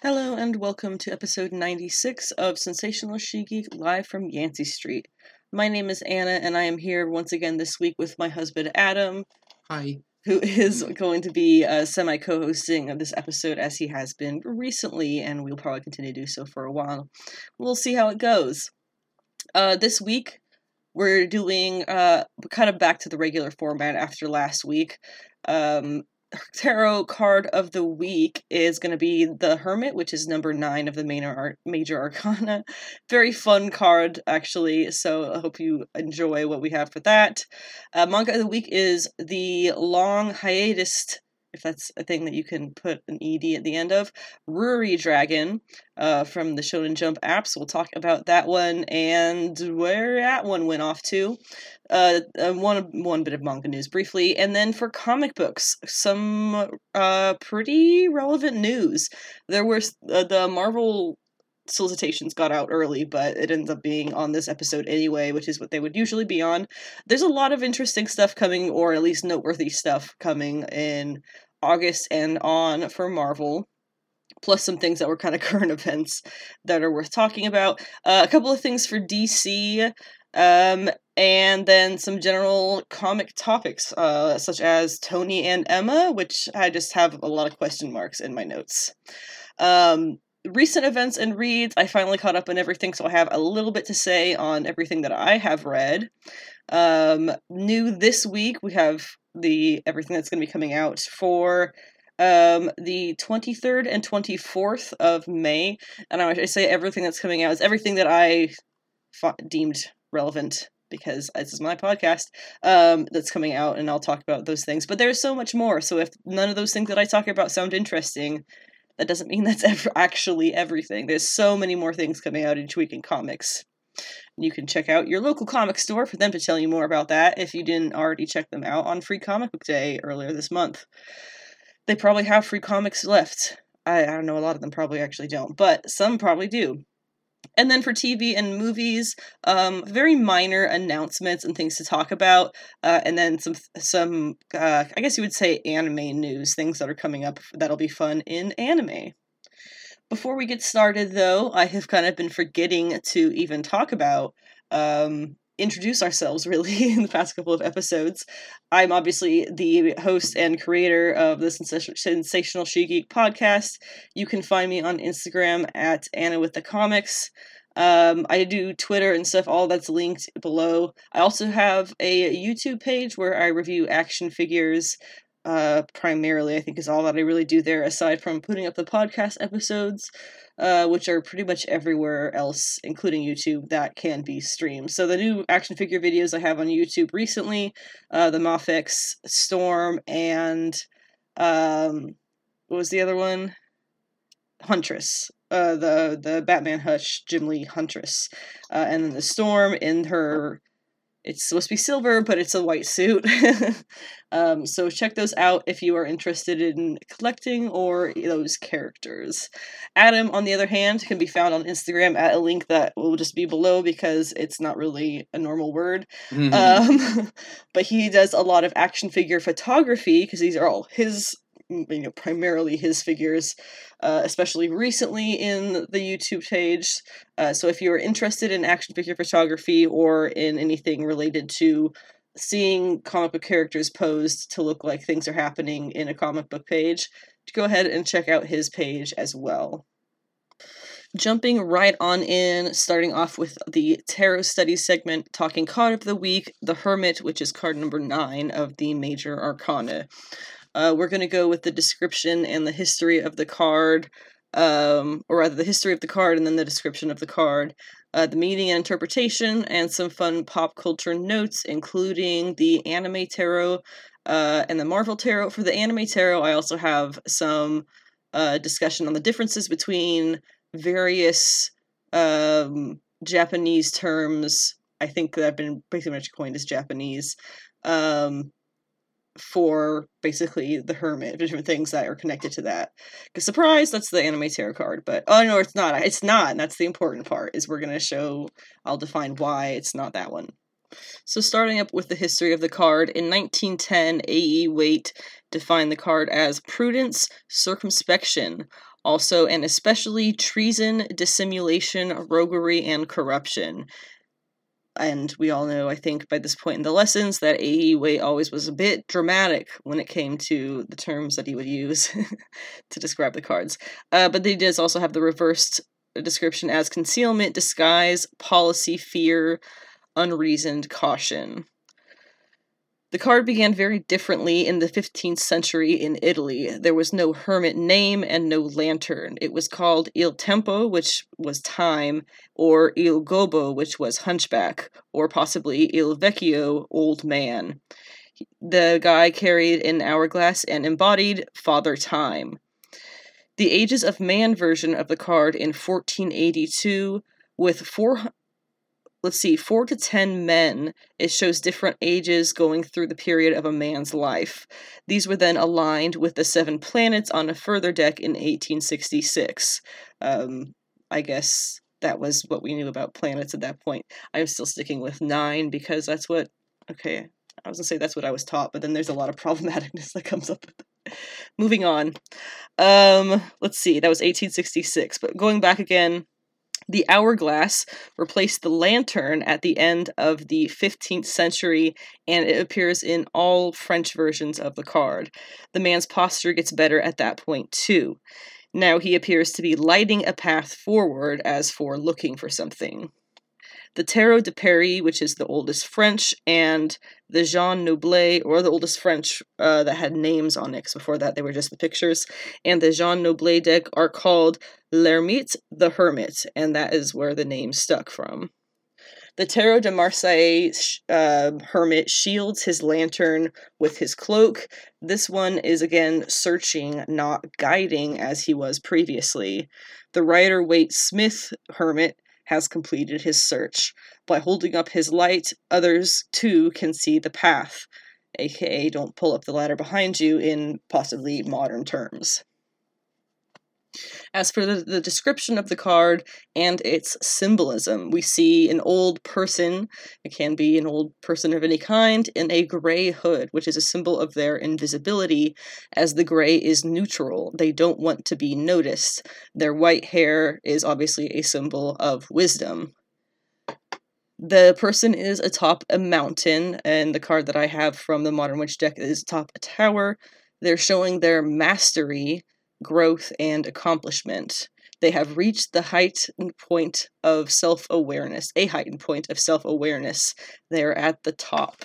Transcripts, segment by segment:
Hello and welcome to episode 96 of Sensational She-Geek live from Yancey Street. My name is Anna and I am here once again this week with my husband Adam, Hi. who is going to be uh, semi co hosting of this episode as he has been recently, and we'll probably continue to do so for a while. We'll see how it goes. Uh, this week, we're doing uh, kind of back to the regular format after last week. Um, tarot card of the week is going to be the Hermit, which is number nine of the main ar- major arcana. Very fun card, actually. So I hope you enjoy what we have for that. Uh, manga of the week is the long hiatus. If that's a thing that you can put an ED at the end of, Ruri Dragon uh, from the Shonen Jump apps. We'll talk about that one and where that one went off to uh, uh, one one bit of manga news briefly, and then for comic books, some uh, pretty relevant news. There was uh, the Marvel solicitations got out early, but it ends up being on this episode anyway, which is what they would usually be on. There's a lot of interesting stuff coming, or at least noteworthy stuff coming in August and on for Marvel plus some things that were kind of current events that are worth talking about. Uh, a couple of things for DC, um, and then some general comic topics, uh, such as Tony and Emma, which I just have a lot of question marks in my notes. Um, recent events and reads, I finally caught up on everything, so I have a little bit to say on everything that I have read. Um, new this week, we have the everything that's going to be coming out for um, the 23rd and 24th of May. And I, say everything that's coming out is everything that I deemed relevant because this is my podcast um, that's coming out, and I'll talk about those things. But there's so much more. So if none of those things that I talk about sound interesting, that doesn't mean that's ever actually everything. There's so many more things coming out each week in comics. You can check out your local comic store for them to tell you more about that if you didn't already check them out on Free Comic Book Day earlier this month. They probably have free comics left. I, I don't know, a lot of them probably actually don't, but some probably do. And then for TV and movies, um, very minor announcements and things to talk about, uh, and then some some uh, I guess you would say anime news, things that are coming up that'll be fun in anime. Before we get started, though, I have kind of been forgetting to even talk about um, introduce ourselves really in the past couple of episodes. I'm obviously the host and creator of the Sensational She Geek podcast. You can find me on Instagram at Anna with the Comics. Um, I do Twitter and stuff, all that's linked below. I also have a YouTube page where I review action figures. Uh, primarily, I think is all that I really do there, aside from putting up the podcast episodes uh, which are pretty much everywhere else, including YouTube, that can be streamed. So the new action figure videos I have on YouTube recently, uh, the Mafex Storm and um, what was the other one? Huntress. Uh, the the Batman Hush Jim Lee Huntress, uh, and then the Storm in her it's supposed to be silver, but it's a white suit. um, so check those out if you are interested in collecting or those characters. Adam, on the other hand, can be found on Instagram at a link that will just be below because it's not really a normal word. Mm-hmm. Um, but he does a lot of action figure photography because these are all his you know primarily his figures uh, especially recently in the youtube page uh, so if you're interested in action figure photography or in anything related to seeing comic book characters posed to look like things are happening in a comic book page go ahead and check out his page as well jumping right on in, starting off with the tarot studies segment, talking card of the week, the Hermit, which is card number nine of the major arcana. Uh, we're going to go with the description and the history of the card, um, or rather, the history of the card and then the description of the card. Uh, the meaning and interpretation, and some fun pop culture notes, including the anime tarot uh, and the Marvel tarot. For the anime tarot, I also have some uh, discussion on the differences between various um, Japanese terms. I think that have been pretty much coined as Japanese. Um, for basically the hermit, different things that are connected to that. Because surprise, that's the anime tarot card. But oh no, it's not. It's not. And that's the important part. Is we're gonna show. I'll define why it's not that one. So starting up with the history of the card, in 1910, A.E. Waite defined the card as prudence, circumspection, Also, and especially treason, dissimulation, roguery, and corruption. And we all know, I think, by this point in the lessons, that A.E. Waite always was a bit dramatic when it came to the terms that he would use to describe the cards. Uh, but he does also have the reversed description as concealment, disguise, policy, fear, unreasoned caution. The card began very differently in the 15th century in Italy. There was no hermit name and no lantern. It was called Il Tempo, which was time, or Il Gobbo, which was hunchback, or possibly Il Vecchio, old man. The guy carried an hourglass and embodied Father Time. The Ages of Man version of the card in 1482 with four let's see, four to ten men. It shows different ages going through the period of a man's life. These were then aligned with the seven planets on a further deck in 1866. Um, I guess that was what we knew about planets at that point. I'm still sticking with nine because that's what. Okay, I was gonna say that's what I was taught, but then there's a lot of problematicness that comes up. Moving on. Um, let's see, that was 1866, but going back again the hourglass replaced the lantern at the end of the 15th century, and it appears in all French versions of the card. The man's posture gets better at that point, too. Now he appears to be lighting a path forward as for looking for something the Tarot de Paris, which is the oldest French, and the Jean Noblet, or the oldest French uh, that had names on it, before that they were just the pictures, and the Jean Noblet deck are called L'Ermite, the Hermit, and that is where the name stuck from. The Tarot de Marseille uh, hermit shields his lantern with his cloak. This one is again searching, not guiding as he was previously. The Rider Waite Smith hermit has completed his search. By holding up his light, others too can see the path, aka don't pull up the ladder behind you in possibly modern terms. As for the, the, description of the card and its symbolism, we see an old person, it can be an old person of any kind, in a gray hood, which is a symbol of their invisibility, as the gray is neutral. They don't want to be noticed. Their white hair is obviously a symbol of wisdom. The person is atop a mountain, and the card that I have from the Modern Witch deck is atop a tower. They're showing their mastery growth, and accomplishment. They have reached the heightened point of self awareness, a heightened point of self awareness. They're at the top.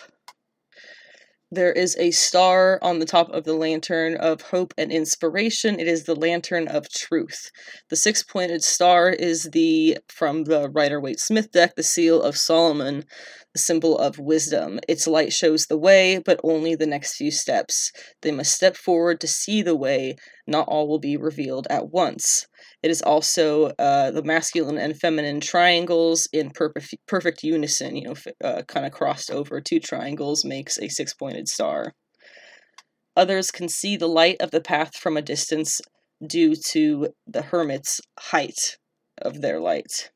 There is a star on the top of the lantern of hope and inspiration. It is the lantern of truth. The six pointed star is the, from the Rider Waite Smith deck, the seal of Solomon, the symbol of wisdom. Its light shows the way, but only the next few steps. They must step forward to see the way. Not all will be revealed at once. It is also uh, the masculine and feminine triangles in perfect, perfect unison, you know, uh, kind of crossed over two triangles makes a six pointed star. Others can see the light of the path from a distance due to the hermit's height of their light.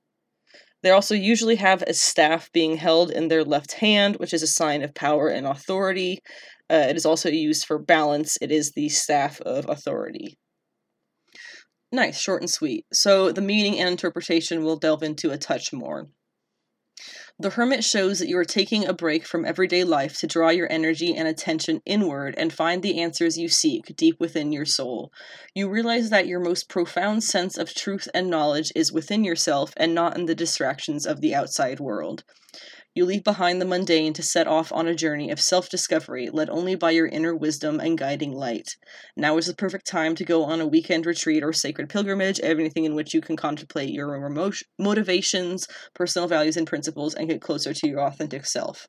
They also usually have a staff being held in their left hand, which is a sign of power and authority. Uh, it is also used for balance. It is the staff of authority. Nice, short and sweet. So the meaning and interpretation we'll delve into a touch more. The Hermit shows that you are taking a break from everyday life to draw your energy and attention inward and find the answers you seek deep within your soul. You realize that your most profound sense of truth and knowledge is within yourself and not in the distractions of the outside world. You leave behind the mundane to set off on a journey of self discovery led only by your inner wisdom and guiding light. Now is the perfect time to go on a weekend retreat or sacred pilgrimage, anything in which you can contemplate your motivations, personal values, and principles and get closer to your authentic self.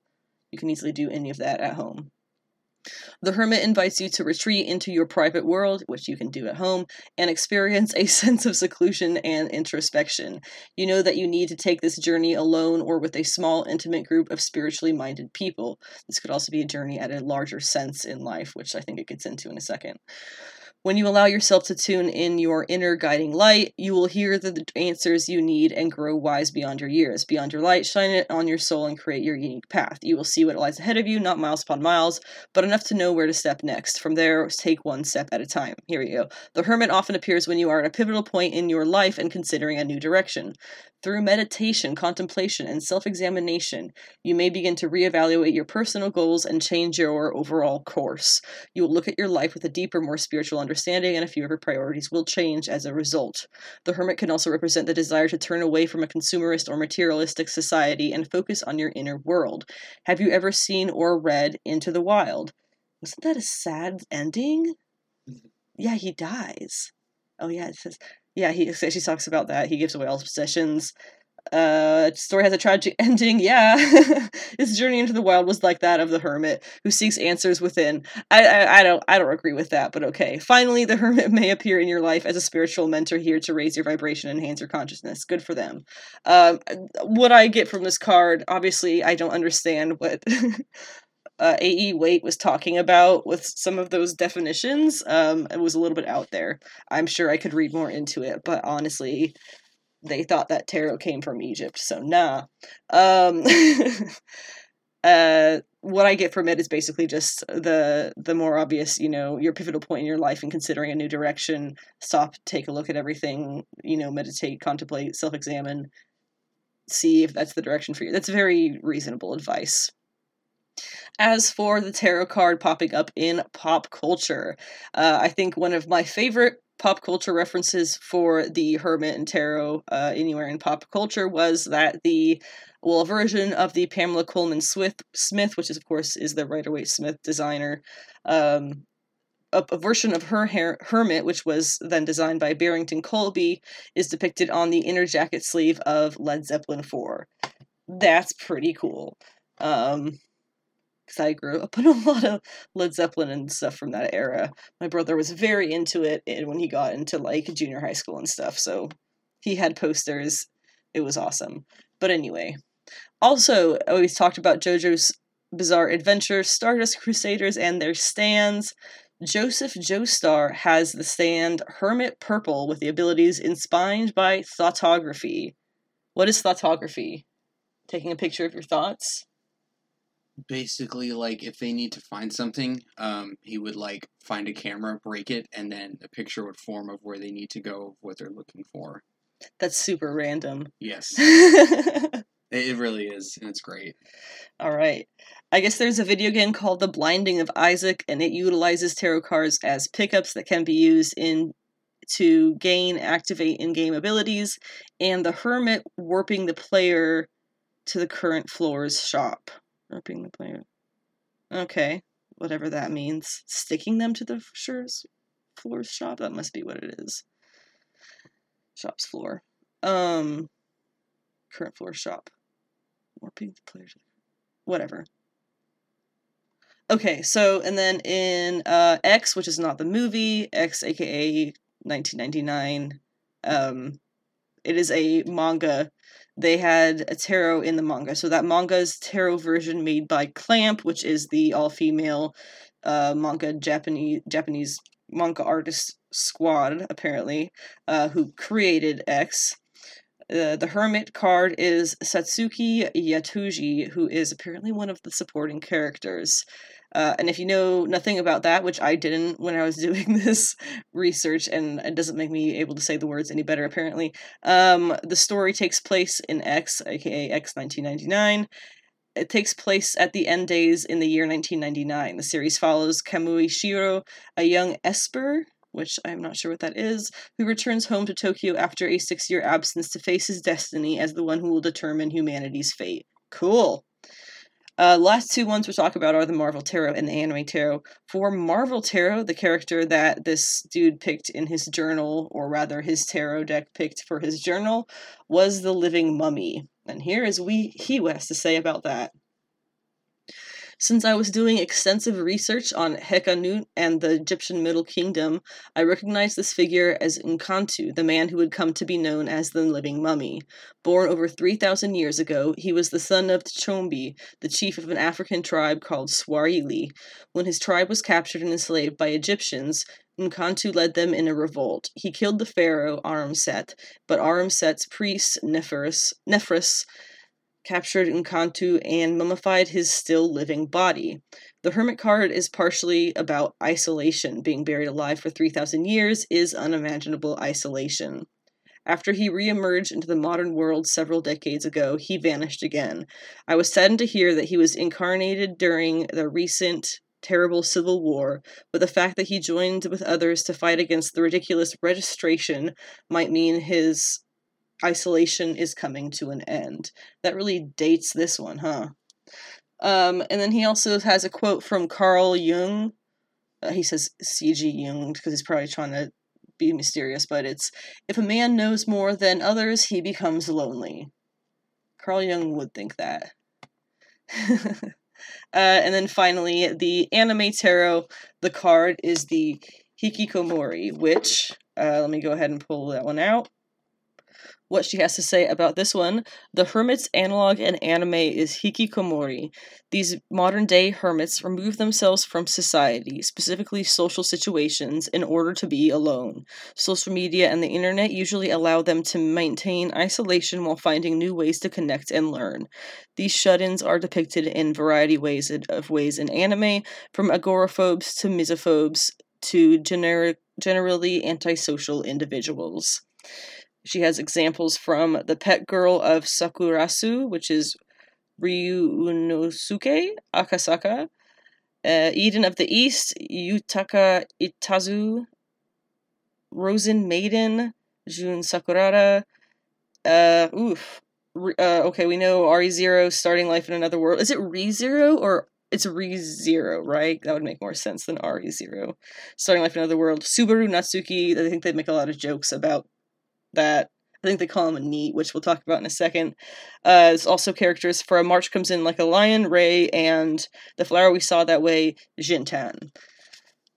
You can easily do any of that at home. The hermit invites you to retreat into your private world, which you can do at home, and experience a sense of seclusion and introspection. You know that you need to take this journey alone or with a small, intimate group of spiritually minded people. This could also be a journey at a larger sense in life, which I think it gets into in a second. When you allow yourself to tune in your inner guiding light, you will hear the answers you need and grow wise beyond your years. Beyond your light, shine it on your soul and create your unique path. You will see what lies ahead of you, not miles upon miles, but enough to know where to step next. From there, take one step at a time. Here we go. The hermit often appears when you are at a pivotal point in your life and considering a new direction. Through meditation, contemplation, and self examination, you may begin to reevaluate your personal goals and change your overall course. You will look at your life with a deeper, more spiritual understanding, and a few of your priorities will change as a result. The hermit can also represent the desire to turn away from a consumerist or materialistic society and focus on your inner world. Have you ever seen or read Into the Wild? Wasn't that a sad ending? Mm-hmm. Yeah, he dies. Oh, yeah, it says yeah, he she talks about that. He gives away all his possessions. Uh, story has a tragic ending. Yeah, his journey into the wild was like that of the hermit who seeks answers within. I, I, I don't I don't agree with that, but okay. Finally, the hermit may appear in your life as a spiritual mentor here to raise your vibration and enhance your consciousness. Good for them. Um, what I get from this card, obviously, I don't understand what uh, A.E. Waite was talking about with some of those definitions. Um, it was a little bit out there. I'm sure I could read more into it, but honestly, they thought that tarot came from Egypt, so nah. Um, uh, what I get from it is basically just the the more obvious, you know, your pivotal point in your life and considering a new direction. Stop, take a look at everything, you know, meditate, contemplate, self examine, see if that's the direction for you. That's very reasonable advice. As for the tarot card popping up in pop culture, uh, I think one of my favorite pop culture references for the Hermit and Tarot uh, anywhere in pop culture was that the well, version of the Pamela Colman Smith, Smith, which is of course is the Rider Waite Smith designer, um, a, a, version of her her- Hermit, which was then designed by Barrington Colby, is depicted on the inner jacket sleeve of Led Zeppelin 4. That's pretty cool. Um, because I grew up on a lot of Led Zeppelin and stuff from that era. My brother was very into it when he got into like junior high school and stuff, so he had posters. It was awesome. But anyway, also, uh, I always talked about JoJo's Bizarre Adventure, Stardust Crusaders, and their stands. Joseph Joestar has the stand Hermit Purple with the abilities inspired by thoughtography. What is thoughtography? Taking a picture of your thoughts? Basically like if they need to find something um, he would like find a camera break it and then a picture would form of where they need to go what they're looking for. That's super random. Yes. It really is and it's great. All right. I guess there's a video game called the binding of isaac and it utilizes tarot cards as pickups that can be used in to gain activate in-game abilities and the hermit warping the player to the current floor's shop Ripping the player. Okay, whatever that means. Sticking them to the shirt's floor's shop? That must be what it is. Shop's floor. Um, current floor shop. Warping the player. Whatever. Okay, so, and then in uh, X, which is not the movie, X aka 1999, um, it is a manga they had a tarot in the manga. So that manga's tarot version made by Clamp, which is the all-female uh, manga Japanese Japanese manga artist squad apparently, uh, who created X. Uh, the Hermit card is Satsuki Yatuji, who is apparently one of the supporting characters. Uh, and if you know nothing about that, which I didn't when I was doing this research, and it doesn't make me able to say the words any better, apparently, um, the story takes place in X, aka X 1999. It takes place at the end days in the year 1999. The series follows Kamui Shiro, a young Esper, which I'm not sure what that is, who returns home to Tokyo after a six year absence to face his destiny as the one who will determine humanity's fate. Cool. Uh, last two ones we'll talk about are the Marvel Tarot and the Anime Tarot. For Marvel Tarot, the character that this dude picked in his journal, or rather his tarot deck picked for his journal, was the Living Mummy. And here is we he has to say about that. Since I was doing extensive research on Hekanut and the Egyptian Middle Kingdom, I recognized this figure as Nkantu, the man who would come to be known as the living mummy. Born over 3,000 years ago, he was the son of Tchombi, the chief of an African tribe called Swahili. When his tribe was captured and enslaved by Egyptians, Nkantu led them in a revolt. He killed the pharaoh Aramset, but Aramset's priest Nephris, Nephris captured Nkantu and mummified his still living body. The hermit card is partially about isolation. Being buried alive for 3,000 years is unimaginable isolation. After he reemerged into the modern world several decades ago, he vanished again. I was saddened to hear that he was incarnated during the recent terrible civil war, but the fact that he joined with others to fight against the ridiculous registration might mean his isolation is coming to an end. That really dates this one, huh? Um, and then he also has a quote from Carl Jung. Uh, he says C.G. Jung because he's probably trying to be mysterious, but it's if a man knows more than others, he becomes lonely. Carl Jung would think that. uh, and then finally, the anime tarot. The card is the Hikikomori, which uh, let me go ahead and pull that one out what she has to say about this one. The hermit's analog in anime is hikikomori. These modern day hermits remove themselves from society, specifically social situations, in order to be alone. Social media and the internet usually allow them to maintain isolation while finding new ways to connect and learn. These shut-ins are depicted in variety ways of ways in anime, from agoraphobes to misophobes to generic, generally antisocial individuals. She has examples from The Pet Girl of Sakurasou, which is Ryunosuke Akasaka, uh, Eden of the East, Yutaka Itazu, Rosen Maiden, Jun Sakurada. Uh, oof. Uh, okay, we know ReZero starting life in another world. Is it ReZero or it's ReZero, right? That would make more sense than ReZero. Starting life in another world. Subaru Natsuki, I think they make a lot of jokes about that. I think they call him a NEET, which we'll talk about in a second. Uh, there's also characters for a March comes in like a lion, Rei, and the flower we saw that way, Jintan.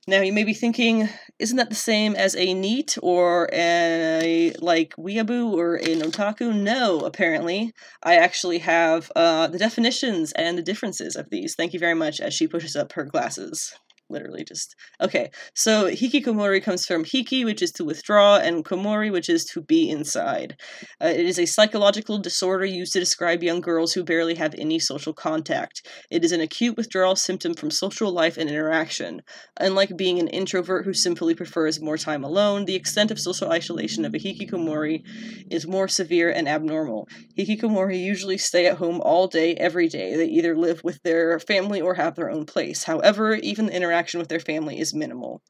Now you may be thinking, isn't that the same as a NEET or a like weeaboo or an otaku? No, apparently. I actually have uh, the definitions and the differences of these. Thank you very much as she pushes up her glasses literally just okay so hikikomori comes from hiki which is to withdraw and komori which is to be inside. Uh, it is a psychological disorder used to describe young girls who barely have any social contact. It is an acute withdrawal symptom from social life and interaction. Unlike being an introvert who simply prefers more time alone the extent of social isolation of a hikikomori is more severe and abnormal. Hikikomori usually stay at home all day every day. They either live with their family or have their own place. However even the interaction interaction with their family is minimal.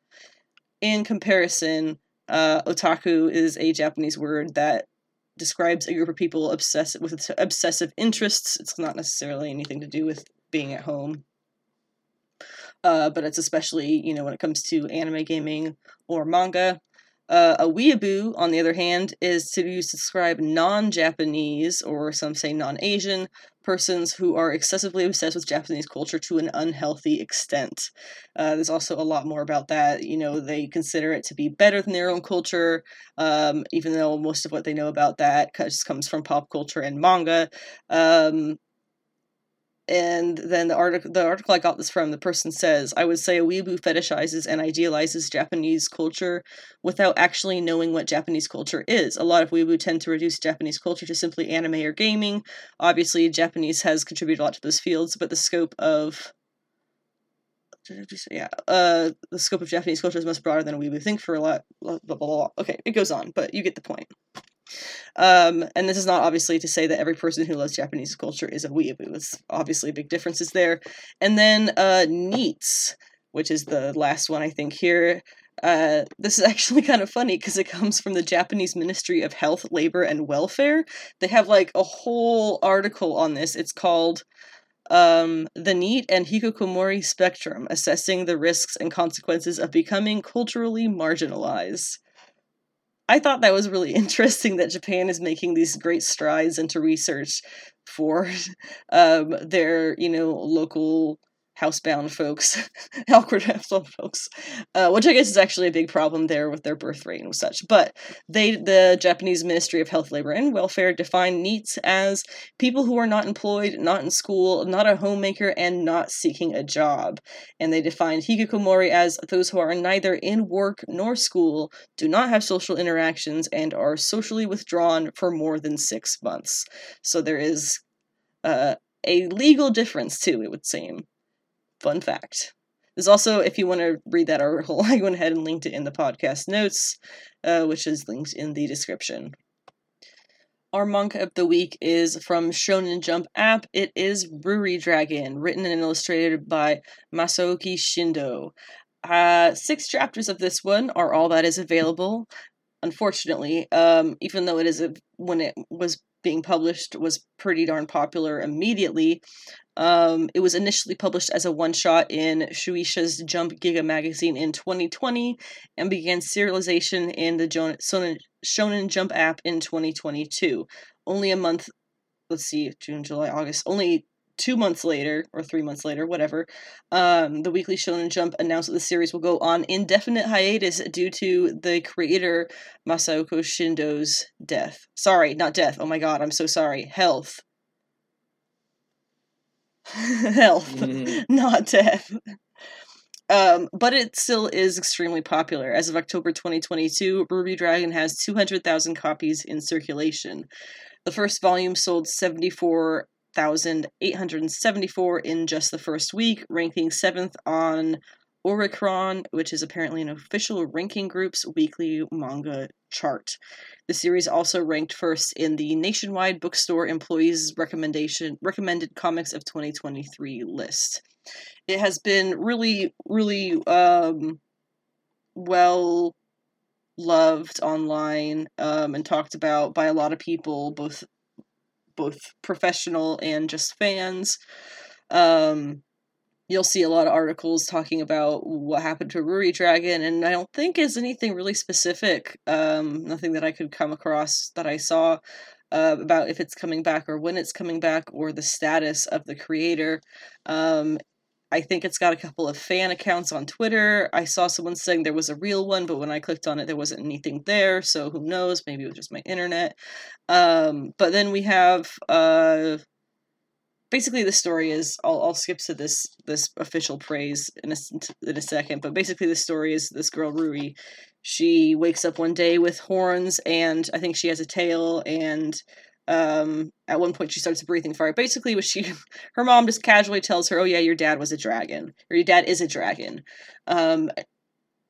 In comparison, uh, otaku is a Japanese word that describes a group of people obsessed with obsessive interests. It's not necessarily anything to do with being at home. Uh, but it's especially, you know, when it comes to anime gaming or manga. Uh, a weeaboo, on the other hand, is to describe non Japanese, or some say non Asian, persons who are excessively obsessed with Japanese culture to an unhealthy extent. Uh, there's also a lot more about that. You know, they consider it to be better than their own culture, um, even though most of what they know about that just comes from pop culture and manga. Um, and then the article the article I got this from the person says I would say a weeaboo fetishizes and idealizes Japanese culture without actually knowing what Japanese culture is. A lot of weeaboo tend to reduce Japanese culture to simply anime or gaming. Obviously, Japanese has contributed a lot to those fields, but the scope of yeah, uh, the scope of Japanese culture is much broader than we would think for a lot. Blah, blah, blah, blah. Okay, it goes on, but you get the point. Um, and this is not obviously to say that every person who loves Japanese culture is a weeaboo. It's obviously big differences there. And then uh, NEETs, which is the last one I think here. Uh, this is actually kind of funny because it comes from the Japanese Ministry of Health, Labor, and Welfare. They have like a whole article on this. It's called um, The NEET and Hikikomori Spectrum Assessing the Risks and Consequences of Becoming Culturally Marginalized. I thought that was really interesting that Japan is making these great strides into research for um, their, you know, local housebound folks, awkward housebound folks, uh, which I guess is actually a big problem there with their birth rate and such. But they, the Japanese Ministry of Health, Labor, and Welfare, define NEETs as people who are not employed, not in school, not a homemaker, and not seeking a job. And they define hikikomori as those who are neither in work nor school, do not have social interactions, and are socially withdrawn for more than six months. So there is uh, a legal difference too, it would seem. Fun fact. There's also, if you want to read that article, I went ahead and linked it in the podcast notes, uh, which is linked in the description. Our manga of the week is from Shonen Jump app. It is Ruri Dragon, written and illustrated by Masaoki Shindo. Uh, six chapters of this one are all that is available. Unfortunately, um, even though it is a, when it was being published was pretty darn popular immediately. Um, it was initially published as a one shot in Shueisha's Jump Giga magazine in 2020 and began serialization in the Shonen Jump app in 2022. Only a month, let's see, June, July, August, only two months later, or three months later, whatever, um, the Weekly Shonen Jump announced that the series will go on indefinite hiatus due to the creator Masaoki Shindo's death. Sorry, not death. Oh my god, I'm so sorry. Health. Health, mm-hmm. not death. Um, but it still is extremely popular. As of October 2022, Ruri Dragon has 200,000 copies in circulation. The first volume sold 74 1,874 in just the first week, ranking seventh on Oricon, which is apparently an official ranking group's weekly manga chart. The series also ranked first in the nationwide bookstore employees recommendation recommended comics of 2023 list. It has been really, really um, well loved online um, and talked about by a lot of people, both both professional and just fans. Um, you'll see a lot of articles talking about what happened to Ruri Dragon, and I don't think is anything really specific. Um, nothing that I could come across that I saw uh, about if it's coming back or when it's coming back or the status of the creator. Um, I think it's got a couple of fan accounts on Twitter. I saw someone saying there was a real one, but when I clicked on it, there wasn't anything there. So who knows? Maybe it was just my internet. Um, but then we have uh, basically the story is I'll, I'll skip to this this official praise in a, in a second. But basically the story is this girl Ruri She wakes up one day with horns, and I think she has a tail, and um, at one point she starts breathing fire. Basically, what she, her mom just casually tells her, "Oh yeah, your dad was a dragon, or your dad is a dragon," um,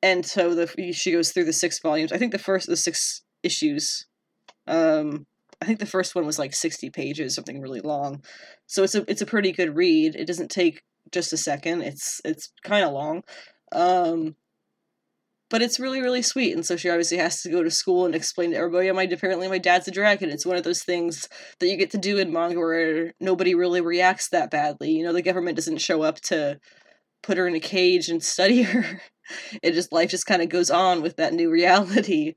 and so the she goes through the six volumes. I think the first the six issues, um, I think the first one was like sixty pages, something really long. So it's a it's a pretty good read. It doesn't take just a second. It's it's kind of long. Um, but it's really really sweet and so she obviously has to go to school and explain to everybody oh, my apparently my dad's a dragon it's one of those things that you get to do in manga where nobody really reacts that badly you know the government doesn't show up to put her in a cage and study her it just life just kind of goes on with that new reality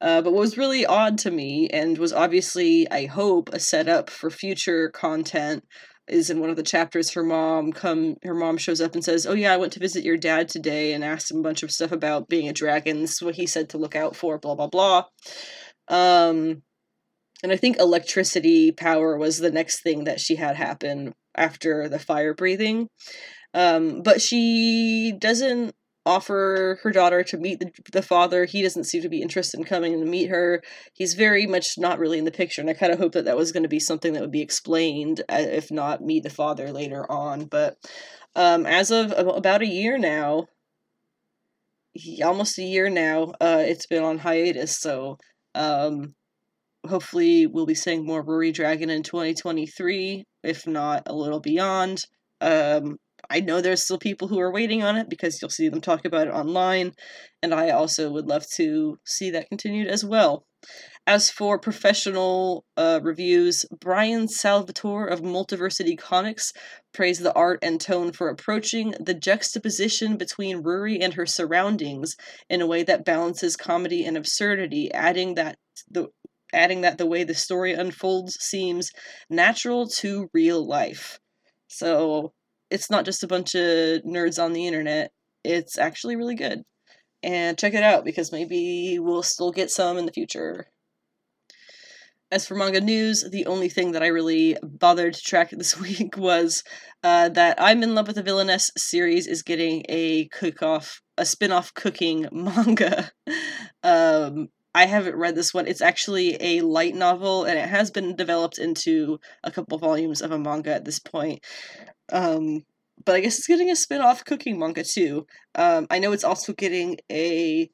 uh, but what was really odd to me and was obviously i hope a setup for future content is in one of the chapters her mom come her mom shows up and says oh yeah i went to visit your dad today and asked him a bunch of stuff about being a dragon. This is what he said to look out for blah blah blah. Um and i think electricity power was the next thing that she had happen after the fire breathing. Um but she doesn't offer her daughter to meet the, the father. He doesn't seem to be interested in coming to meet her. He's very much not really in the picture, and I kind of hope that that was going to be something that would be explained, uh, if not meet the father later on. But um, as of about a year now, almost a year now, uh, it's been on hiatus. So um, hopefully, we'll be seeing more Ruri Dragon in 2023, if not a little beyond. Um, I know there's still people who are waiting on it because you'll see them talk about it online, and I also would love to see that continued as well. As for professional uh, reviews, Brian Salvatore of Multiversity Comics praised the art and tone for approaching the juxtaposition between Ruri and her surroundings in a way that balances comedy and absurdity, adding that the adding that the way the story unfolds seems natural to real life. So it's not just a bunch of nerds on the internet. It's actually really good. And check it out because maybe we'll still get some in the future. As for manga news, the only thing that I really bothered to track this week was uh, that I'm in Love with the Villainess series is getting a cook-off, a spin-off cooking manga. um, I haven't read this one. It's actually a light novel, and it has been developed into a couple volumes of a manga at this point. Um, but I guess it's getting a spin-off cooking manga too. Um, I know it's also getting a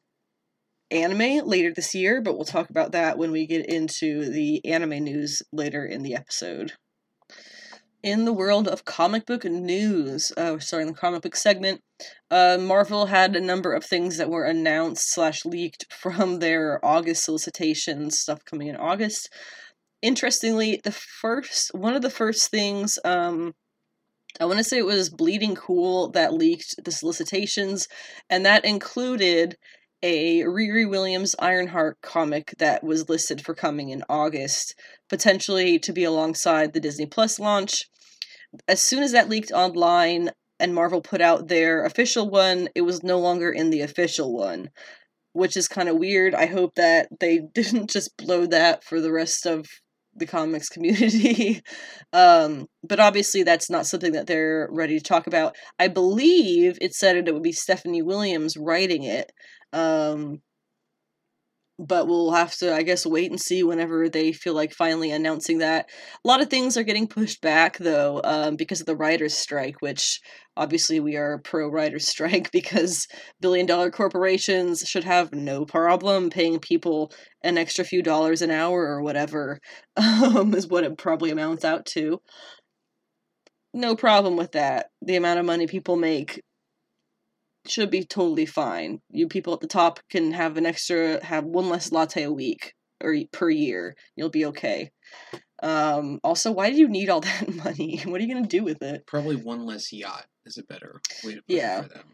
anime later this year, but we'll talk about that when we get into the anime news later in the episode. In the world of comic book news, uh, the comic book segment, uh, Marvel had a number of things that were announced slash leaked from their August solicitations, stuff coming in August. Interestingly, the first one of the first things um, I want to say it was Bleeding Cool that leaked the solicitations, and that included a Riri Williams Ironheart comic that was listed for coming in August, potentially to be alongside the Disney Plus launch. As soon as that leaked online and Marvel put out their official one, it was no longer in the official one, which is kind of weird. I hope that they didn't just blow that for the rest of the comics community. um, but obviously, that's not something that they're ready to talk about. I believe it said it would be Stephanie Williams writing it. Um, but we'll have to, I guess, wait and see whenever they feel like finally announcing that. A lot of things are getting pushed back, though, um, because of the writers' strike, which obviously we are pro writers' strike because billion dollar corporations should have no problem paying people an extra few dollars an hour or whatever, um, is what it probably amounts out to. No problem with that. The amount of money people make should be totally fine. You people at the top can have an extra, have one less latte a week or per year. You'll be okay. Um, also, why do you need all that money? What are you gonna do with it? Probably one less yacht is a better way to put Yeah. it for them.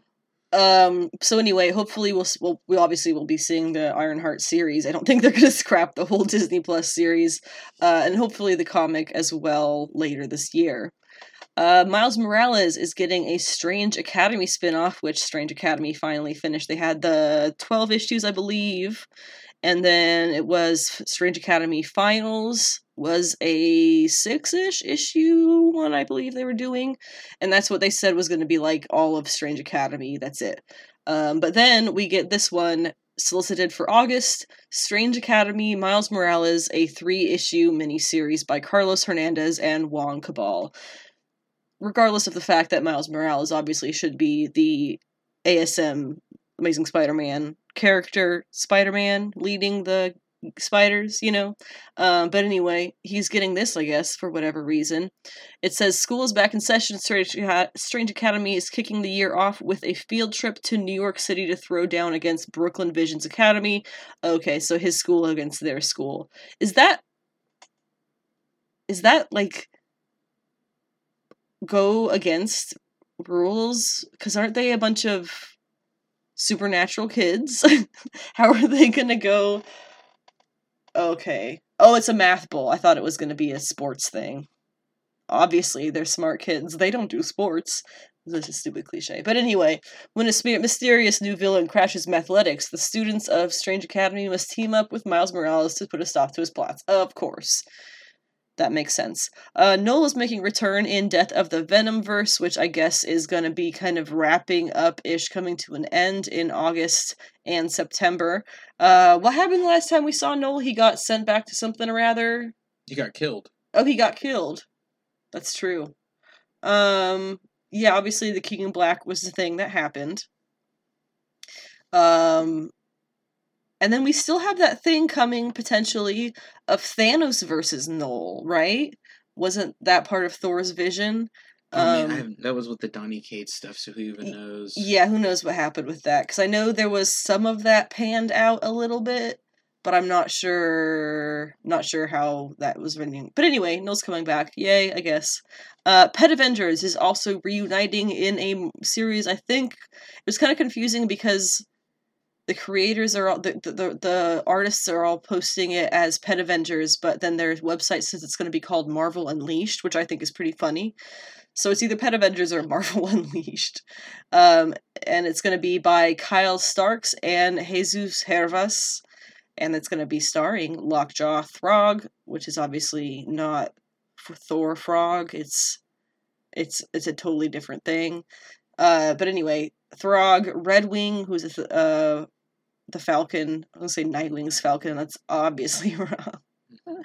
Um, so anyway, hopefully we'll, we'll we obviously will be seeing the Ironheart series. I don't think they're gonna scrap the whole Disney Plus series, uh, and hopefully the comic as well later this year. Uh, Miles Morales is getting a Strange Academy spin-off, which Strange Academy finally finished. They had the 12 issues, I believe, and then it was Strange Academy Finals was a six-ish issue one, I believe they were doing, and that's what they said was going to be like all of Strange Academy. That's it. Um, but then we get this one solicited for August Strange Academy Miles Morales, a three issue miniseries by Carlos Hernandez and Juan Cabal. Regardless of the fact that Miles Morales obviously should be the ASM Amazing Spider Man character, Spider Man leading the spiders, you know. Um, but anyway, he's getting this, I guess, for whatever reason. It says school is back in session. Strange Academy is kicking the year off with a field trip to New York City to throw down against Brooklyn Visions Academy. Okay, so his school against their school. Is that is that like go against rules? Because aren't they a bunch of supernatural kids? How are they gonna go? Okay. Oh, it's a math bowl. I thought it was gonna be a sports thing. Obviously, they're smart kids. They don't do sports. This is a stupid cliche. But anyway, when a mysterious new villain crashes Mathletics, the students of Strange Academy must team up with Miles Morales to put a stop to his plots. Of course. That makes sense. Uh, Knull is making return in Death of the Venomverse, which I guess is going to be kind of wrapping up ish, coming to an end in August and September. Uh, what happened the last time we saw Knull? He got sent back to something or rather. He got killed. Oh, he got killed. That's true. Um, yeah, obviously the King in Black was the thing that happened. Um, and then we still have that thing coming potentially of Thanos versus Knull, right? Wasn't that part of Thor's vision? Um, I haven't- that was with the Donny Cates stuff, so who even knows? Yeah, who knows what happened with that? Because I know there was some of that panned out a little bit, but I'm not sure. Not sure how that was running. But anyway, Knull's coming back. Yay, I guess. Uh, Pet Avengers is also reuniting in a series. I think it was kind of confusing because the creators are all the, the the artists are all posting it as Pet Avengers, but then their website says it's going to be called Marvel Unleashed, which I think is pretty funny. So it's either Pet Avengers or Marvel Unleashed, um, and it's going to be by Kyle Starks and Jesus Hervas, and it's going to be starring Lockjaw Throg, which is obviously not Thor Frog. It's it's it's a totally different thing. Uh, but anyway, Throg, Redwing, who's a, uh, the Falcon. I was gonna say Nightwing's Falcon. That's obviously wrong.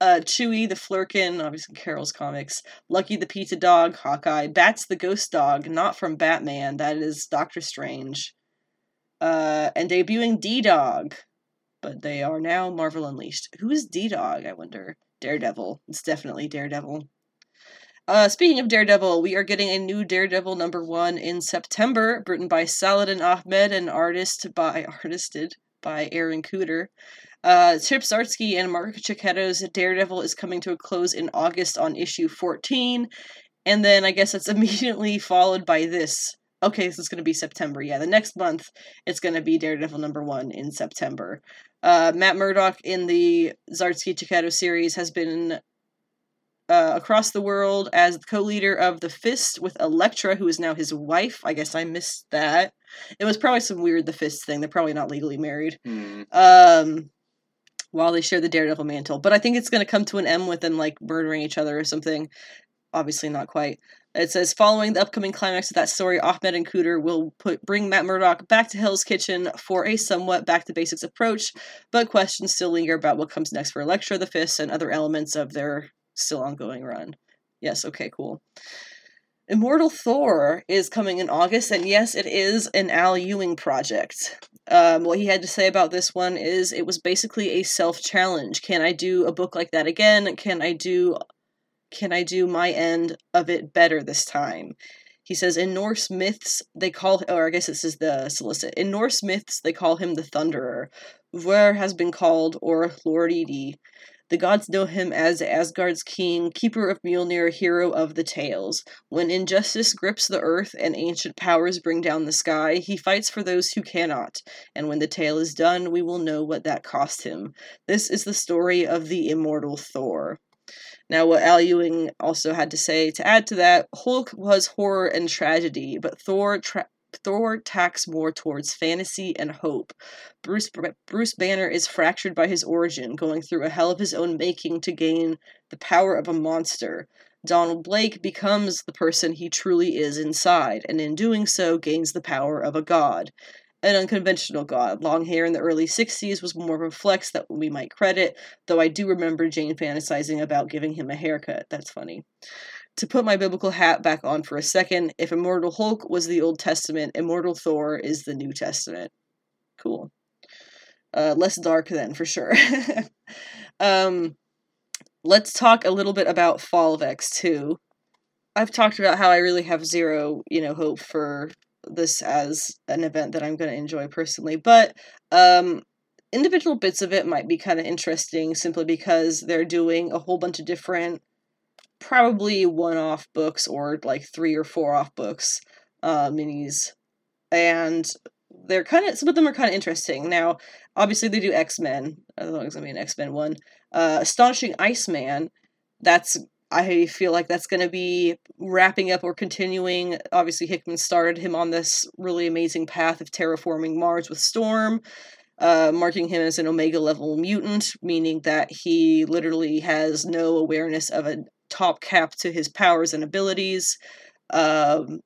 Uh, Chewie the Flerken, obviously Carol's comics. Lucky the Pizza Dog, Hawkeye. Bats the Ghost Dog, not from Batman. That is Doctor Strange. Uh, and debuting D Dog, but they are now Marvel Unleashed. Who is D Dog? I wonder. Daredevil. It's definitely Daredevil. Uh, speaking of Daredevil, we are getting a new Daredevil number one in September, written by Saladin Ahmed and artist by artisted by Aaron Kuder. Uh, Chip Zdarsky and Mark Checchetto's Daredevil is coming to a close in August on issue 14, and then I guess it's immediately followed by this. Okay, so it's going to be September. Yeah, the next month it's going to be Daredevil number one in September. Uh, Matt Murdock in the Zdarsky Checchetto series has been uh, across the world as the co-leader of the Fist with Elektra, who is now his wife. I guess I missed that. It was probably some weird the Fist thing. They're probably not legally married. Hmm. Um, while they share the Daredevil mantle, but I think it's going to come to an end with them like murdering each other or something. Obviously, not quite. It says following the upcoming climax of that story, Ahmed and Kuder will put bring Matt Murdock back to Hell's Kitchen for a somewhat back to basics approach, but questions still linger about what comes next for Elektra the Fist and other elements of their still ongoing run. Yes, okay, cool. Immortal Thor is coming in August, and yes, it is an Al Ewing project. Um, what he had to say about this one is it was basically a self challenge. Can I do a book like that again? Can I do can I do my end of it better this time? He says in Norse myths they call or I guess this is the solicit. In Norse myths they call him the Thunderer. Ver has been called or Lord Edie. The gods know him as Asgard's king, keeper of Mjolnir, hero of the tales. When injustice grips the earth and ancient powers bring down the sky, he fights for those who cannot. And when the tale is done, we will know what that cost him. This is the story of the immortal Thor. Now, what Al Ewing also had to say to add to that, Hulk was horror and tragedy, but Thor tra- Thor tacks more towards fantasy and hope. Bruce Bruce Banner is fractured by his origin, going through a hell of his own making to gain the power of a monster. Donald Blake becomes the person he truly is inside, and in doing so gains the power of a god. An unconventional god. Long hair in the early 60s was more of a flex that we might credit, though I do remember Jane fantasizing about giving him a haircut. That's funny. To put my biblical hat back on for a second, if Immortal Hulk was the Old Testament, Immortal Thor is the New Testament. Cool. Uh, less dark then, for sure. um, let's talk a little bit about Fall of X2. I've talked about how I really have zero, you know, hope for this as an event that I'm going to enjoy personally, but um, individual bits of it might be kind of interesting simply because they're doing a whole bunch of different probably one off books or like three or four off books uh, minis and they're kind of some of them are kind of interesting. Now obviously they do x-men i don't know it's gonna be an x-men one. Uh, astonishing iceman that's i feel like that's gonna be wrapping up or continuing. Obviously hickman started him on this really amazing path of terraforming mars with storm uh, marking him as an omega level mutant meaning that he literally has no awareness of a top cap to his powers and abilities, um,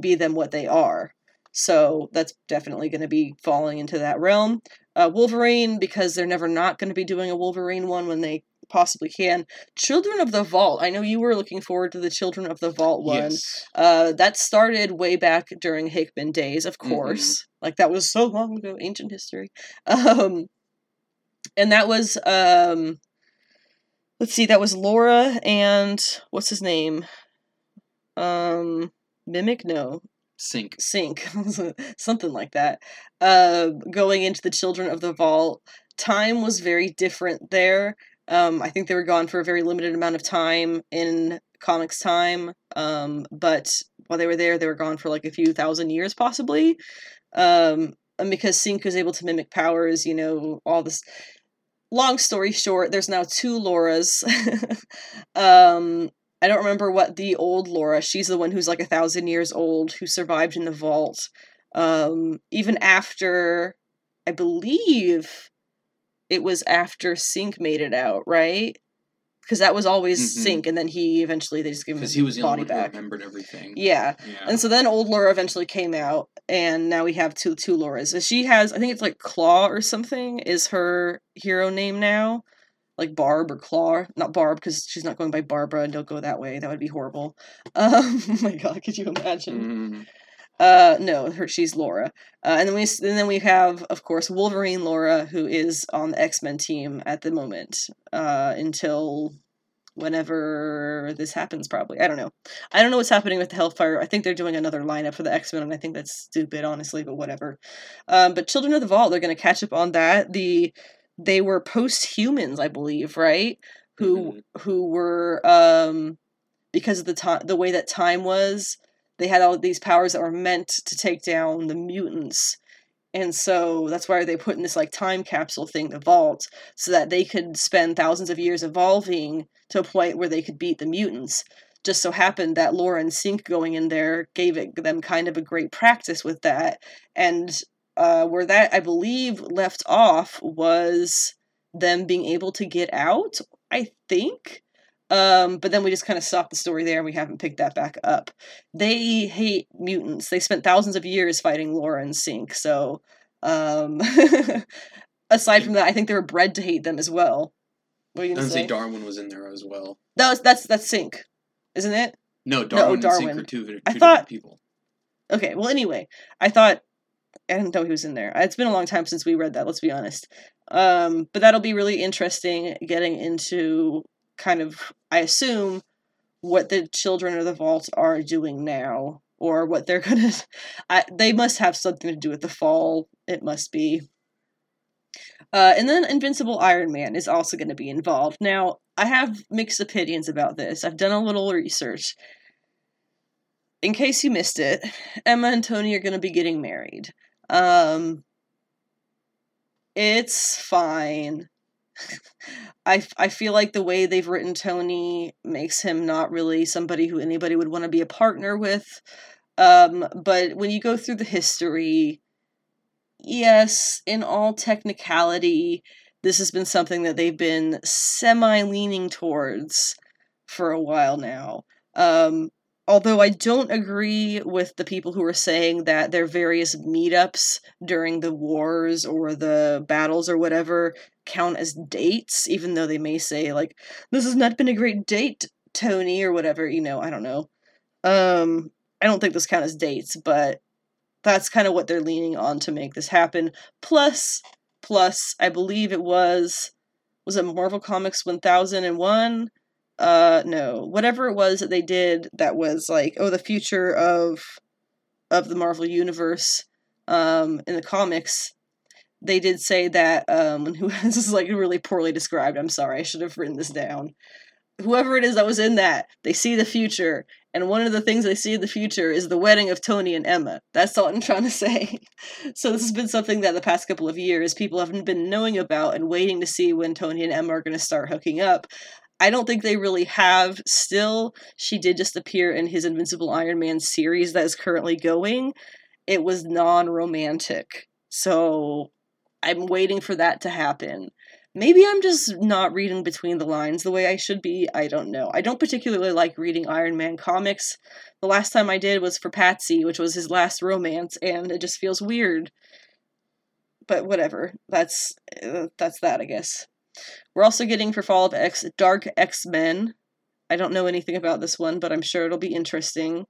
be them what they are. So that's definitely going to be falling into that realm. Uh, Wolverine, because they're never not going to be doing a Wolverine one when they possibly can. Children of the Vault. I know you were looking forward to the Children of the Vault one. Yes. Uh, that started way back during Hickman days, of Mhm. course. Like that was so long ago, ancient history. Um, and that was um, let's see, that was Laura and what's his name? Um, Mimic? No, Synch. Synch, something like that. Uh, going into the Children of the Vault, time was very different there. Um, I think they were gone for a very limited amount of time in comics time. Um, but while they were there, they were gone for like a few thousand years, possibly. Um, and because Synch was able to mimic powers, you know, all this. Long story short, there's now two Lauras. um, I don't remember what the old Laura. She's the one who's like a thousand years old who survived in the vault. Um, even after, I believe, it was after Synch made it out, right? Because that was always Mhm. Synch, and then he eventually they just gave him Because his he was body back. remembered everything. Yeah. Yeah. And so then old Laura eventually came out, and now we have two two Lauras. And She has, I think it's like Claw or something, is her hero name now, like Barb or Claw. Not Barb because she's not going by Barbara, and don't go that way. That would be horrible. Um, oh my God, could you imagine? Mhm. Uh, no, her she's Laura. Uh, and then we and then we have, of course, Wolverine Laura, who is on the X Men team at the moment. Uh, until whenever this happens, probably. I don't know. I don't know what's happening with the Hellfire. I think they're doing another lineup for the X Men, and I think that's stupid, honestly. But whatever. Um, but Children of the Vault, they're going to catch up on that. The they were post humans, I believe, right? Who who were um because of the time the way that time was they had all these powers that were meant to take down the mutants. And so that's why they put in this like time capsule thing the vault so that they could spend thousands of years evolving to a point where they could beat the mutants. Just so happened that Laura and Synch going in there gave it them kind of a great practice with that. And uh, where that I believe left off was them being able to get out I think um, but then we just kind of stopped the story there and we haven't picked that back up. They hate mutants. They spent thousands of years fighting Laura and Synch. So, um, aside from that, I think they were bred to hate them as well. What you I say? Darwin was in there as well. No, it's- that's that's Synch, isn't it? No, Darwin and Darwin. Synch are two, two I different thought- people. Okay. Well, anyway, I thought I didn't know he was in there. It's been a long time since we read that. Let's be honest. Um, but that'll be really interesting getting into kind of, I assume, what the children of the vault are doing now, or what they're gonna. They must have something to do with the fall. It must be. Uh, and then Invincible Iron Man is also going to be involved. Now, I have mixed opinions about this. I've done a little research. In case you missed it, Emma and Tony are going to be getting married. Um, it's fine. I, I feel like the way they've written Tony makes him not really somebody who anybody would want to be a partner with. Um, but when you go through the history, yes, in all technicality, this has been something that they've been semi leaning towards for a while now. Um, although I don't agree with the people who are saying that their various meetups during the wars or the battles or whatever count as dates, even though they may say, like, this has not been a great date, Tony, or whatever, you know, I don't know. Um, I don't think this count as dates, but that's kind of what they're leaning on to make this happen. Plus, plus, I believe it was was it Marvel Comics 1001? Uh no, whatever it was that they did that was like, oh, the future of of the Marvel universe um in the comics. They did say that um who this is like really poorly described. I'm sorry. I should have written this down. Whoever it is that was in that, they see the future and one of the things they see in the future is the wedding of Tony and Emma. That's all I'm trying to say. So this has been something that the past couple of years people haven't been knowing about and waiting to see when Tony and Emma are going to start hooking up. I don't think they really have still. She did just appear in his Invincible Iron Man series that is currently going. It was non-romantic. So I'm waiting for that to happen. Maybe I'm just not reading between the lines the way I should be. I don't know. I don't particularly like reading Iron Man comics. The last time I did was for Patsy, which was his last romance, and it just feels weird. But whatever. That's uh, that's that, I guess. We're also getting for Fall of X Dark X Men. I don't know anything about this one, but I'm sure it'll be interesting.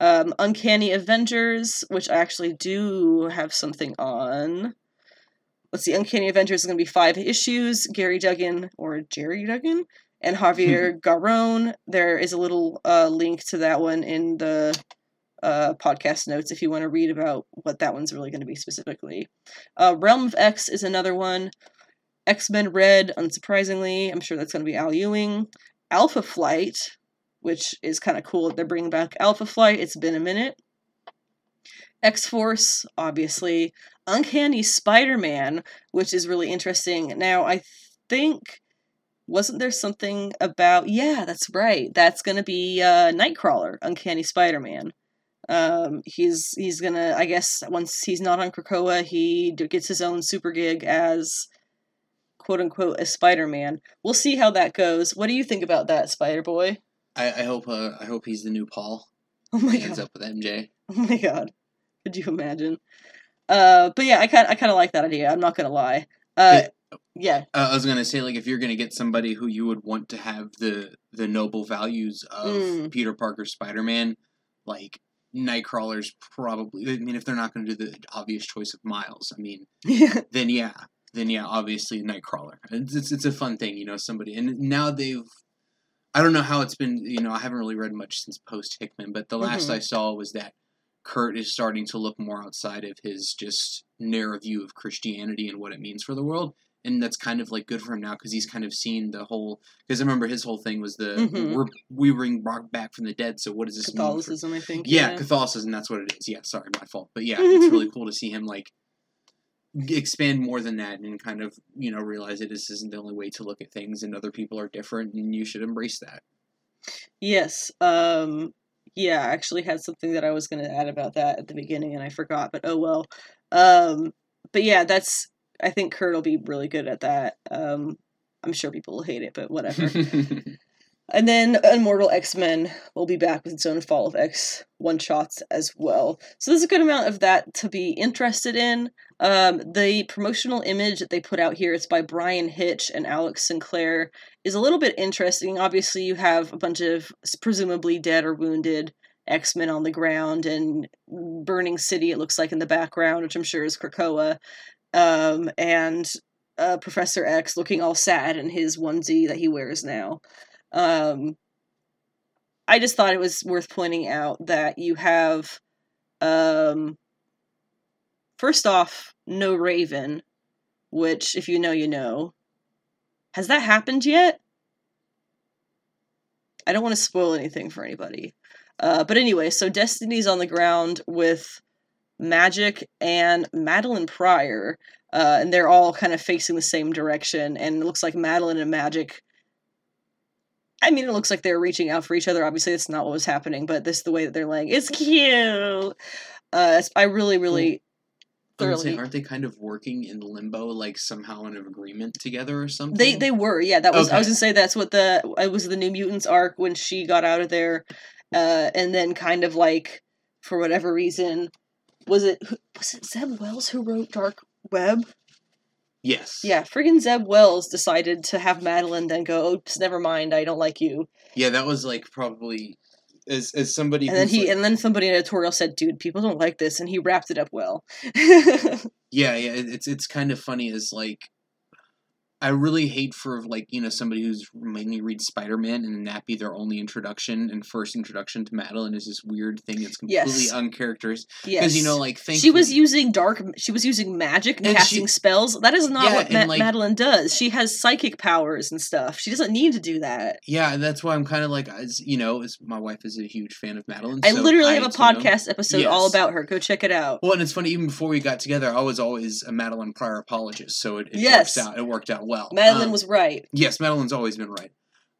Um, Uncanny Avengers, which I actually do have something on let's see, Uncanny Avengers is going to be five issues. Gary Duggan or Gerry Duggan and Javier Garron. There is a little uh, link to that one in the uh, podcast notes if you want to read about what that one's really going to be specifically. Uh, Realm of X is another one. X Men Red, unsurprisingly, I'm sure that's going to be Al Ewing. Alpha Flight, which is kind of cool that they're bringing back Alpha Flight. It's been a minute. X Force, obviously, Uncanny Spider Man, which is really interesting. Now, I think wasn't there something about yeah that's right that's gonna be uh nightcrawler uncanny spider-man um he's he's gonna i guess once he's not on krakoa he gets his own super gig as quote unquote a spider-man we'll see how that goes what do you think about that spider boy I, I hope uh, I hope he's the new Paul. oh my god. Ends up with MJ. oh my god could you imagine uh but yeah i kind i kind of like that idea i'm not gonna lie uh yeah Uh, I was gonna say like if you're gonna get somebody who you would want to have the the noble values of Mm. Peter Parker Spider Man, like Nightcrawler's probably. I mean, if they're not gonna do the obvious choice of Miles, I mean, then yeah, then yeah, obviously Nightcrawler. It's, it's it's a fun thing, you know. Somebody and now they've. I don't know how it's been. You know, I haven't really read much since post Hickman, but the last Mhm. I saw was that Kurt is starting to look more outside of his just narrow view of Christianity and what it means for the world, and that's kind of like good for him now because he's kind of seen the whole. Because I remember his whole thing was the Mhm. we're we bring Mark back from the dead. So what does this mean? For, catholicism i think yeah, Catholicism. That's what it is. Yeah, sorry, my fault. But yeah, it's really cool to see him like expand more than that and kind of you know realize that this isn't the only way to look at things and other people are different and you should embrace that. Yes. Um yeah, I actually had something that I was going to add about that at the beginning and I forgot, but oh well. Um but yeah, that's I think Kurt will be really good at that. Um I'm sure people will hate it, but whatever. and then Immortal X-Men will be back with its own Fall of X one shots as well. So there's a good amount of that to be interested in. Um, the promotional image that they put out here, it's by Bryan Hitch and Alex Sinclair, is a little bit interesting. Obviously, you have a bunch of presumably dead or wounded X Men on the ground and burning city. It looks like in the background, which I'm sure is Krakoa, um, and uh, Professor X looking all sad in his onesie that he wears now. Um, I just thought it was worth pointing out that you have, um, first off, no Raven, which, if you know, you know. Has that happened yet? I don't want to spoil anything for anybody. Uh, but anyway, so Destiny's on the ground with Magik and Madelyne Pryor, uh, and they're all kind of facing the same direction. And it looks like Madelyne and Magik. I mean, it looks like they're reaching out for each other. Obviously, that's not what was happening, but this is the way that they're laying. It's cute. Uh, I really, really I would say, aren't they kind of working in limbo, like somehow in an agreement together or something? They they were yeah that was I was gonna say that's what the it was the New Mutants arc when she got out of there, uh, and then kind of like for whatever reason was it was it Zeb Wells who wrote Dark Web? yes. Yeah, friggin' Zeb Wells decided to have Madelyne then go, oops, never mind, I don't like you. Yeah, that was like probably as as somebody. And then he like- and then somebody in editorial said, dude, people don't like this, and he wrapped it up well. Yeah, yeah, it's it's kind of funny as like I really hate for like you know somebody who's mainly reads Spider Man and that be their only introduction and first introduction to Madelyne is this weird thing that's completely Yes. uncharacteristic yes, because you know like she was using dark. She was using magic and, And casting she- spells. That is not Yeah, what Ma- like- Madelyne does. She has psychic powers and stuff. She doesn't need to do that. yeah that's why I'm kind of like as you know as my wife is a huge fan of Madelyne. I so literally have a you know- podcast episode all about her. Go check it out. Well, and it's funny. Even before we got together, I was always a Madelyne Pryor apologist, so it, it Yes. works out. It worked out well. Madelyne Um, was right. Yes, Madelyne's always been right.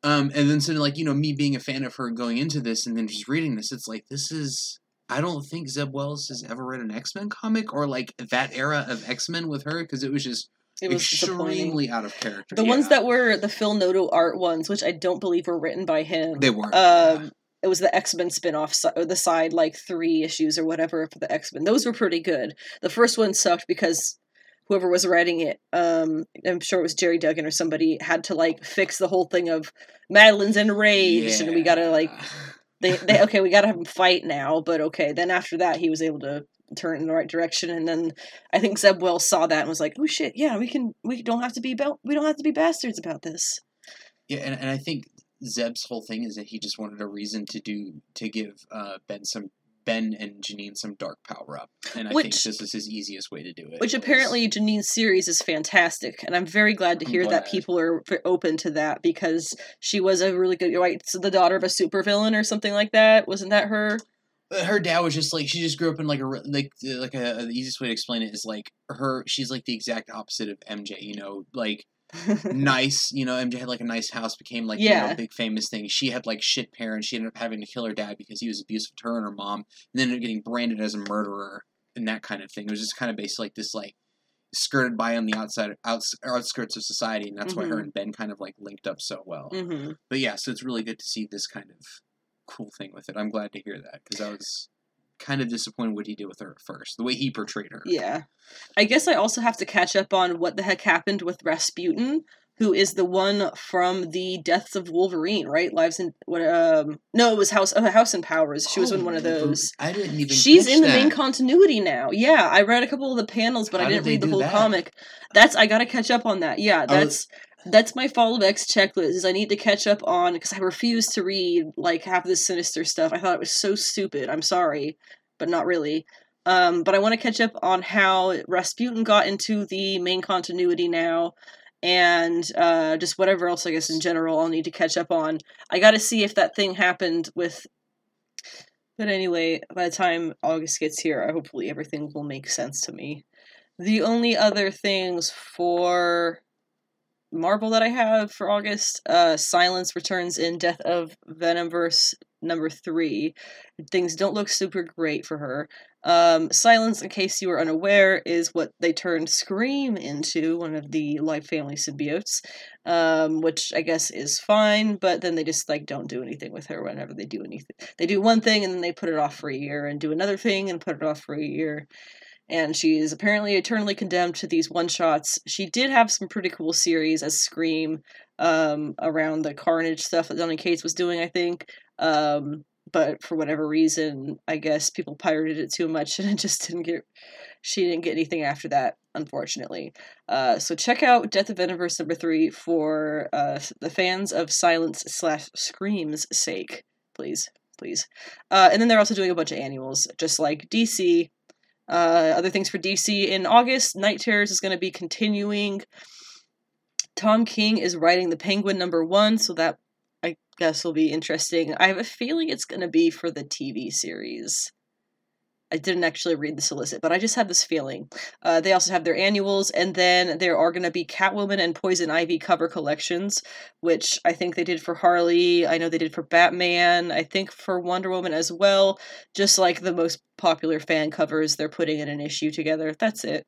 Um, and then so like you know me being a fan of her going into this and then just reading this, it's like this is I don't think Zeb Wells has ever read an X Men comic or like that era of X Men with her because it was just It was extremely out of character. The ones that were the Phil Noto art ones, which I don't believe were written by him. they weren't. Um, it was the X Men spin off, or the side like three issues or whatever for the X Men. Those were pretty good. The first one sucked because whoever was writing it, um, I'm sure it was Gerry Duggan or somebody, had to like fix the whole thing of Madelyne's enraged and we gotta like they, they okay we gotta have them fight now but okay. Then after that he was able to turn in the right direction and then i think zeb wells saw that and was like oh shit yeah we can we don't have to be bel- we don't have to be bastards about this. Yeah, and, and I think Zeb's whole thing is that he just wanted a reason to do to give uh, Ben some Ben and Janine some dark power up, and I think this is his easiest way to do it. which apparently janine's series is fantastic and i'm very glad to hear that people are open to that because she was a really good right so the daughter of a supervillain or something like that wasn't that her her dad was just like she just grew up in like a like uh, like a the easiest way to explain it is like her she's like the exact opposite of MJ. You know, like nice. You know, MJ had like a nice house, became like you Yeah. know big famous thing. She had like shit parents. She ended up having to kill her dad because he was abusive to her and her mom, and then ended up getting branded as a murderer and that kind of thing. It was just kind of basically like this like skirted by on the outside outs, outskirts of society, and that's why her Mhm. and Ben kind of like linked up so well. hmm But yeah, so it's really good to see this kind of cool thing with it. I'm glad to hear that because I was kind of disappointed what he did with her at first, the way he portrayed her. Yeah. I guess I also have to catch up on what the heck happened with Rasputin, who is the one from the Deaths of Wolverine, right? Lives in what um no, it was House uh, House and Powers. She was in one of those. I didn't even. Know. She's in the that. main continuity now. Yeah, I read a couple of the panels, but How I did didn't they read the whole that? comic. That's I gotta catch up on that. Yeah, I was- that's my Fall of X checklist. Is I need to catch up on because I refuse to read like half of this sinister stuff. I thought it was so stupid. I'm sorry, but not really. Um, but I want to catch up on how Rasputin got into the main continuity now, and uh, just whatever else I guess in general I'll need to catch up on. I got to see if that thing happened with. But anyway, by the time August gets here, I hopefully everything will make sense to me. The only other things for Marvel that I have for August, uh, Silence returns in Death of Venomverse number three. Things don't look super great for her. Um, Silence, in case you are unaware, is what they turned Scream into, one of the Life Family symbiotes, um, which I guess is fine, but then they just like don't do anything with her whenever they do anything. They do one thing and then they put it off for a year, and do another thing and put it off for a year and she is apparently eternally condemned to these one shots. She did have some pretty cool series as Scream um, around the Carnage stuff that Donny Cates was doing, I think. Um, but for whatever reason, I guess people pirated it too much and it just didn't get. She didn't get anything after that, unfortunately. Uh, so check out Death of Venomverse number three for uh, the fans of Silence slash Scream's sake, please, please. Uh, and then they're also doing a bunch of annuals, just like DC. Uh, other things for DC in August, Night Terrors is going to be continuing. Tom King is writing the Penguin number one, so that I guess will be interesting. I have a feeling it's going to be for the TV series. I didn't actually read the solicit, but I just have this feeling. Uh, they also have their annuals, and then there are going to be Catwoman and Poison Ivy cover collections, which I think they did for Harley. I know they did for Batman. I think for Wonder Woman as well. Just like the most popular fan covers, they're putting in an issue together. That's it.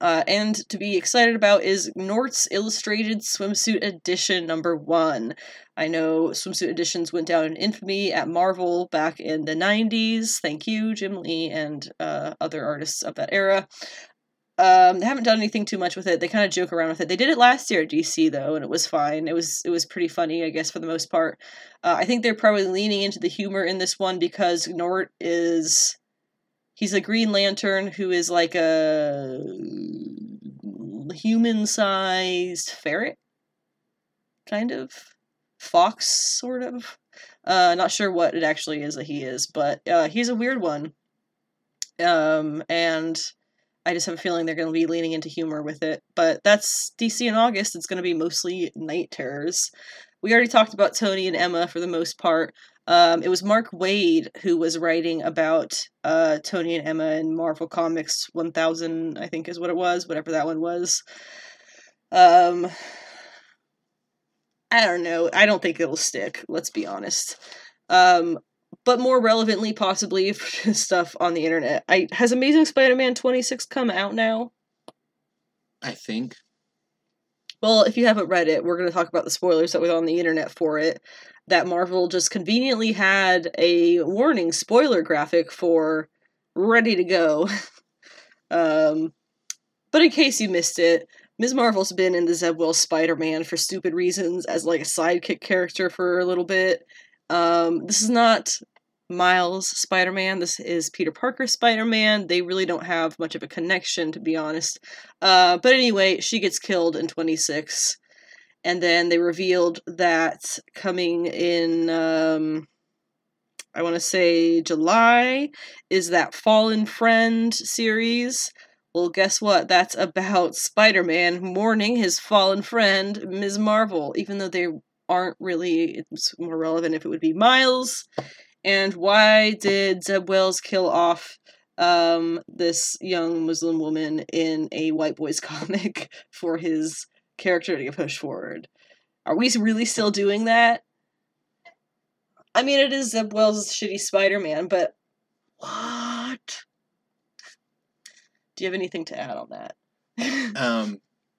Uh, and to be excited about is Nort's Illustrated Swimsuit Edition number one. I know swimsuit editions went down in infamy at Marvel back in the 90s. Thank you, Jim Lee, and uh, other artists of that era. Um, they haven't done anything too much with it. They kind of joke around with it. They did it last year at DC though, and it was fine. It was it was pretty funny, I guess, for the most part. Uh, I think they're probably leaning into the humor in this one because Nort is he's a Green Lantern who is like a human-sized ferret, kind of fox, sort of. Uh, not sure what it actually is that he is, but uh, he's a weird one. Um, and I just have a feeling they're going to be leaning into humor with it. But that's DC in August. It's going to be mostly night terrors. We already talked about Tony and Emma for the most part. Um, it was Mark Waid who was writing about uh, Tony and Emma in Marvel Comics 1000, I think is what it was, whatever that one was. Um, I don't know. I don't think it'll stick, let's be honest. Um, but more relevantly, possibly for stuff on the internet. I has Amazing Spider-Man 26 come out now? I think. Well, if you haven't read it, we're going to talk about the spoilers that were on the internet for it. That Marvel just conveniently had a warning spoiler graphic for ready to go. um, but in case you missed it, Ms. Marvel's been in the Zeb Wells Spider-Man for stupid reasons as like a sidekick character for a little bit. Um, this is not Miles Spider Man. This is Peter Parker Spider Man. They really don't have much of a connection, to be honest. Uh, but anyway, she gets killed in 26. And then they revealed that coming in, um, I want to say July, is that Fallen Friend series. Well, guess what? That's about Spider Man mourning his fallen friend, Ms. Marvel, even though they aren't really, it's more relevant if it would be Miles And why did Zeb Wells kill off um, this young Muslim woman in a white boys comic for his character to pushed forward? Are we really still doing that? I mean, it is Zeb Wells' shitty Spider Man, but what? Do you have anything to add on that? Um,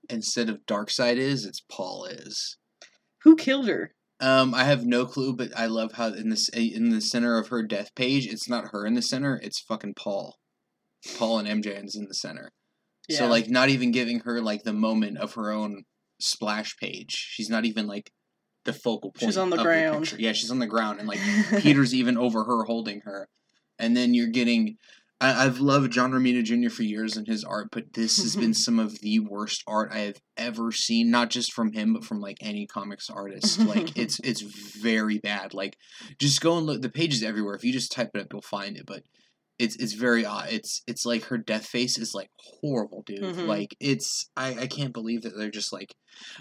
instead of Darkseid is, it's Paul is. Who killed her? Um, I have no clue, but I love how in this in the center of her death page, it's not her in the center, it's fucking Paul. Paul and MJ is in the center. So like not even giving her like the moment of her own splash page. She's not even like the focal point. She's on the ground. picture. Yeah, she's on the ground and like Peter's even over her holding her. And then you're getting I, I've loved John Romita Jr. for years and his art, but this has been some of the worst art I have ever seen, not just from him, but from like any comics artist. Like it's it's very bad. Like just go and look the page is everywhere. If you just type it up you'll find it, but it's it's very odd. It's it's like her death face is like horrible, dude. Mhm. Like it's I, I can't believe that they're just like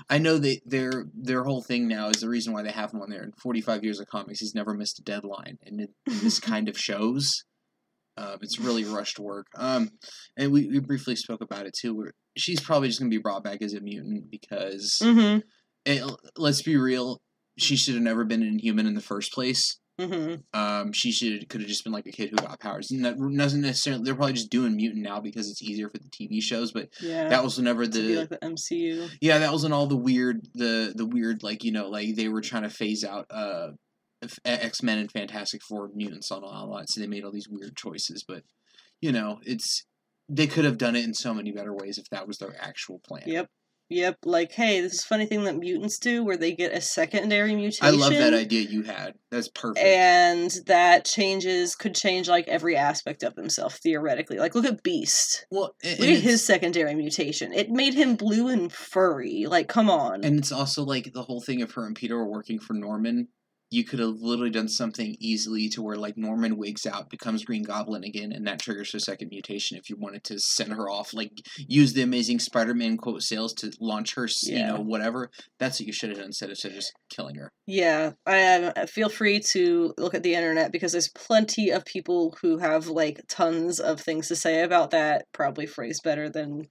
I know that their their whole thing now is the reason why they have him on there. In forty five years of comics, he's never missed a deadline, and it, this kind of shows. Um, it's really rushed work. Um, and we, we briefly spoke about it too. Where she's probably just gonna be brought back as a mutant because mm-hmm. it, let's be real, she should have never been an Inhuman in the first place. Mm-hmm. Um, she should could have just been like a kid who got powers. And that doesn't necessarily. They're probably just doing mutant now because it's easier for the TV shows. But Yeah. that was be the like the MCU. yeah that wasn't all the weird the the weird like you know like they were trying to phase out uh X Men and Fantastic Four mutants on a lot. So they made all these weird choices. But you know it's they could have done it in so many better ways if that was their actual plan. Yep. Yep. Like, hey, this is a funny thing that mutants do where they get a secondary mutation. I love that idea you had. That's perfect. And that changes could change like every aspect of himself theoretically. Like look at Beast. well, Look at his secondary mutation. It made him blue and furry. Like, come on. And it's also like the whole thing of her and Peter were working for Norman. You could have literally done something easily to where like Norman wigs out, becomes Green Goblin again, and that triggers her second mutation. If you wanted to send her off, like use the Amazing Spider-Man quote sales to launch her, s you know, whatever. That's what you should have done instead of just killing her. Yeah, I um, feel free to look at the internet because there's plenty of people who have like tons of things to say about that. Probably phrased better than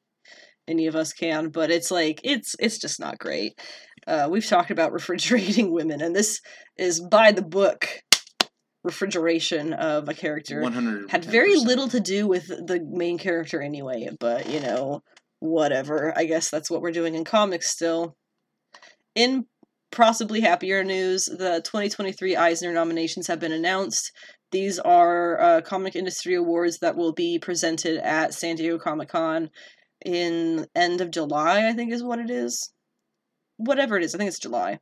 any of us can, but it's like it's it's just not great. Uh, we've talked about refrigerating women, and this is by the book refrigeration of a character One hundred had very little to do with the main character anyway, but you know, whatever. I guess that's what we're doing in comics still. In possibly happier news, the 2023 Eisner nominations have been announced. These are uh, comic industry awards that will be presented at San Diego Comic Con in end of July, I think is what it is. Whatever it is, I think it's July.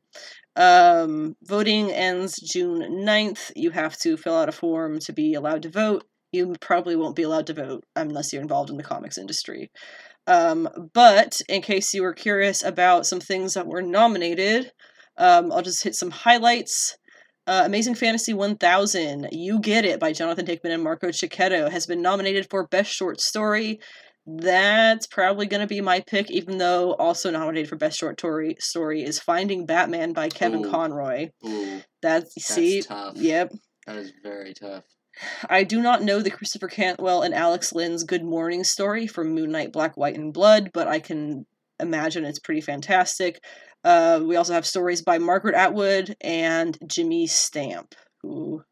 Um, voting ends June 9th. You have to fill out a form to be allowed to vote. You probably won't be allowed to vote unless you're involved in the comics industry. Um, but in case you were curious about some things that were nominated, um, I'll just hit some highlights. Uh, Amazing Fantasy 1000, You Get It by Jonathan Hickman and Marco Checchetto has been nominated for Best Short Story. That's probably going to be my pick, even though also nominated for Best Short Story, story is Finding Batman by Kevin Ooh. Conroy. Ooh, That's, see, tough. yep. that is very tough. I do not know the Christopher Cantwell and Alex Lynn's Good Morning story from Moon Knight, Black, White, and Blood, but I can imagine it's pretty fantastic. Uh, we also have stories by Margaret Atwood and Jimmy Stamp, who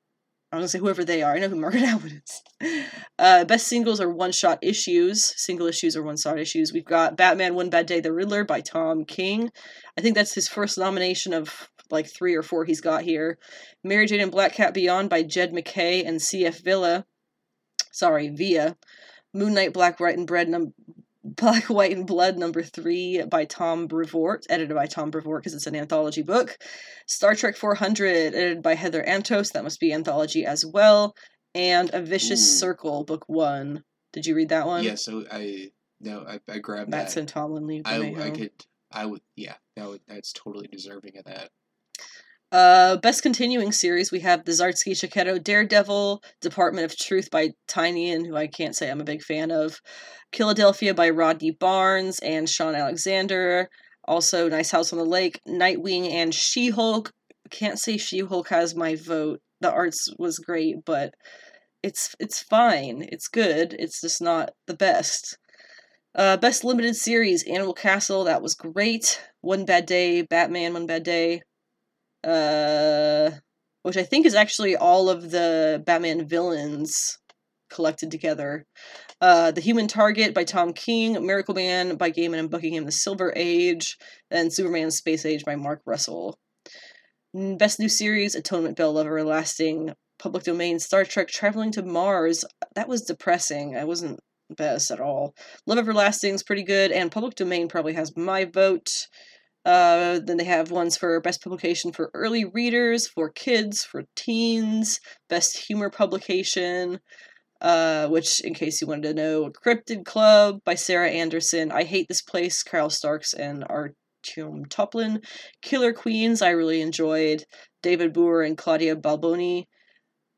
I was gonna say whoever they are. I know who Margaret Atwood is. Uh, best singles are one shot issues. Single issues or one shot issues. We've got Batman One Bad Day the Riddler by Tom King. I think that's his first nomination of like three or four he's got here. Mary Jane and Black Cat Beyond by Jed MacKay and C.F. Villa. Sorry, Via. Moon Knight Black, White, and Bread num- Black, White, and Blood number three by Tom Brevoort, edited by Tom Brevoort because it's an anthology book. Star Trek 400, edited by Heather Antos, that must be anthology as well. And A Vicious Ooh. Circle, book one. Did you read that one? Yeah, so I no, I, I grabbed Matt that. St. Tomlin, Lee I, I could I would yeah that would that's totally deserving of that. Uh, best continuing series, we have the Zardsky Checchetto Daredevil, Department of Truth by Tynion, who I can't say I'm a big fan of, Killadelphia by Rodney Barnes and Shawn Alexander, also Nice House on the Lake, Nightwing and She Hulk. Can't say She Hulk has my vote the arts was great, but it's it's fine. It's good. It's just not the best. Uh, best limited series: Animal Castle. That was great. One Bad Day, Batman. One Bad Day. Uh, which I think is actually all of the Batman villains collected together. Uh, the Human Target by Tom King, Miracle Man by Gaiman and Buckingham, The Silver Age, and Superman Space Age by Mark Russell. Best New Series, Atonement Bell Love Everlasting, Public Domain, Star Trek Traveling to Mars. That was depressing. I wasn't best at all. Love Everlasting is pretty good, and Public Domain probably has my vote. Uh, then they have ones for best publication for early readers, for kids, for teens, best humor publication, uh, which, in case you wanted to know, Cryptid Club by Sarah Anderson, I Hate This Place, Carl Starks and Artyom Topilin, Killer Queens, I really enjoyed, David Booher and Claudia Balboni,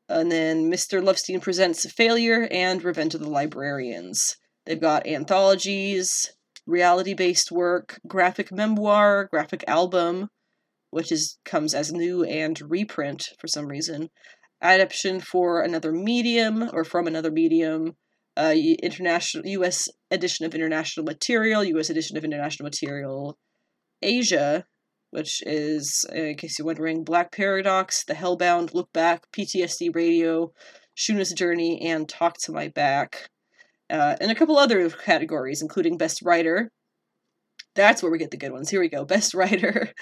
and then Mr. Lovenstein Presents Failure and Revenge of the Librarians. They've got anthologies, reality based work, graphic memoir, graphic album, which is comes as new and reprint for some reason, adaptation for another medium or from another medium, uh, international U.S. edition of international material, U.S. edition of international material, Asia, which is, in case you're wondering, Black Paradox, The Hellbound, Look Back, PTSD Radio, Shuna's Journey, and Talk to My Back uh, and a couple other categories, including Best Writer. That's where we get the good ones. Here we go. Best Writer.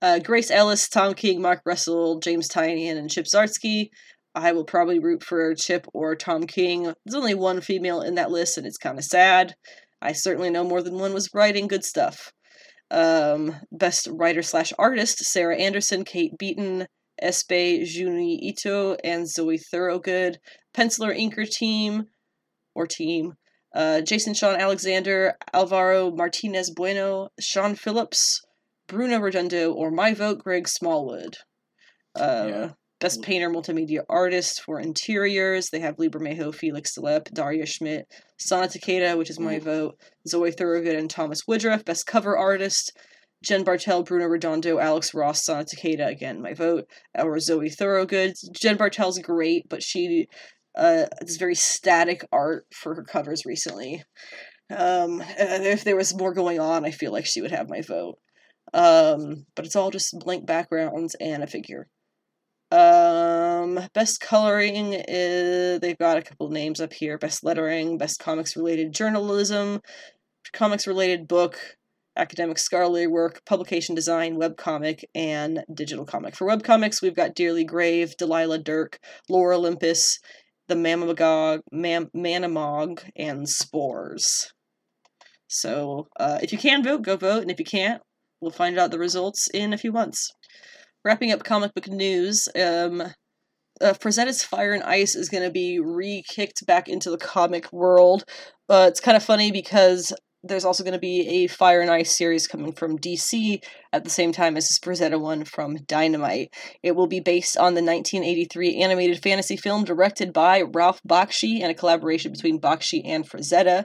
Uh, Grace Ellis, Tom King, Mark Russell, James Tynion, and Chip Zdarsky. I will probably root for Chip or Tom King. There's only one female in that list, and it's kind of sad. I certainly know more than one was writing good stuff. Um, best writer slash artist: Sarah Anderson, Kate Beaton, Espe Junji Ito, and Zoe Thorogood. Penciler inker team: or team. Uh, Jason Shawn Alexander, Alvaro Martinez Bueno, Sean Phillips, Bruno Redondo, or my vote, Greg Smallwood. Uh, yeah. Best Painter Multimedia Artist for Interiors. They have Lee Bermejo, Felix Delep, Daria Schmidt, Sana Takeda, which is my mm. vote, Zoe Thorogood, and Thomas Woodruff. Best Cover Artist. Jen Bartel, Bruno Redondo, Alex Ross, Sana Takeda, again, my vote, or Zoe Thorogood. Jen Bartel's great, but she uh, this very static art for her covers recently. Um, if there was more going on, I feel like she would have my vote. Um, but it's all just blank backgrounds and a figure. Um, best coloring is they've got a couple names up here. Best lettering, best comics related journalism, comics related book, academic scholarly work, publication design, web comic, and digital comic. For web comics, we've got Dearly Grave, Delilah Dirk, Lore Olympus, the Mamamogog, Mam- Manamog, and Spores. So uh, if you can vote, go vote, and if you can't, we'll find out the results in a few months. Wrapping up comic book news, um, uh, Frazetta's Fire and Ice is going to be re-kicked back into the comic world. Uh, it's kind of funny because there's also going to be a Fire and Ice series coming from DC at the same time as this Frazetta one from Dynamite. It will be based on the 1983 animated fantasy film directed by Ralph Bakshi and a collaboration between Bakshi and Frazetta.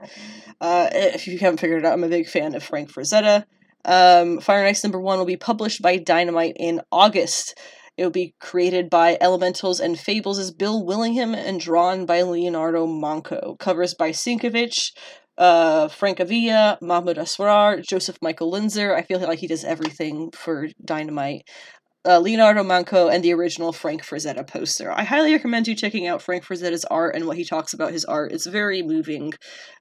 Uh, if you haven't figured it out, I'm a big fan of Frank Frazetta. Um, Fire and Ice number one will be published by Dynamite in August. It will be created by Elementals and Fables' as Bill Willingham and drawn by Leonardo Manco. Covers by Sienkiewicz, uh, Frank Avila, Mahmoud Asrar, Joseph Michael Linsner. I feel like he does everything for Dynamite. Uh, Leonardo Manco and the original Frank Frazetta poster. I highly recommend you checking out Frank Frazetta's art and what he talks about his art. It's very moving.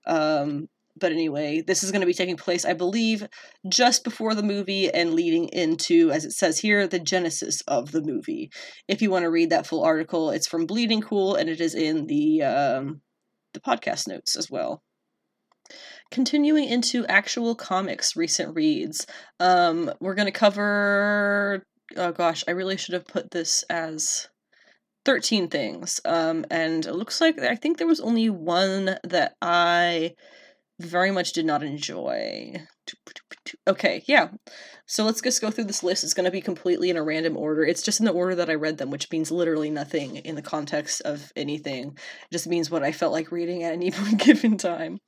Um, but anyway, this is going to be taking place, I believe, just before the movie and leading into, as it says here, the genesis of the movie. If you want to read that full article, it's from Bleeding Cool and it is in the um, the podcast notes as well continuing into actual comics recent reads. Um we're going to cover oh gosh i really should have put this as 13 things. Um and it looks like i think there was only one that i very much did not enjoy okay yeah so let's just go through this list. It's going to be completely in a random order. It's just in the order that I read them, which means literally nothing in the context of anything. It just means what I felt like reading at any given time.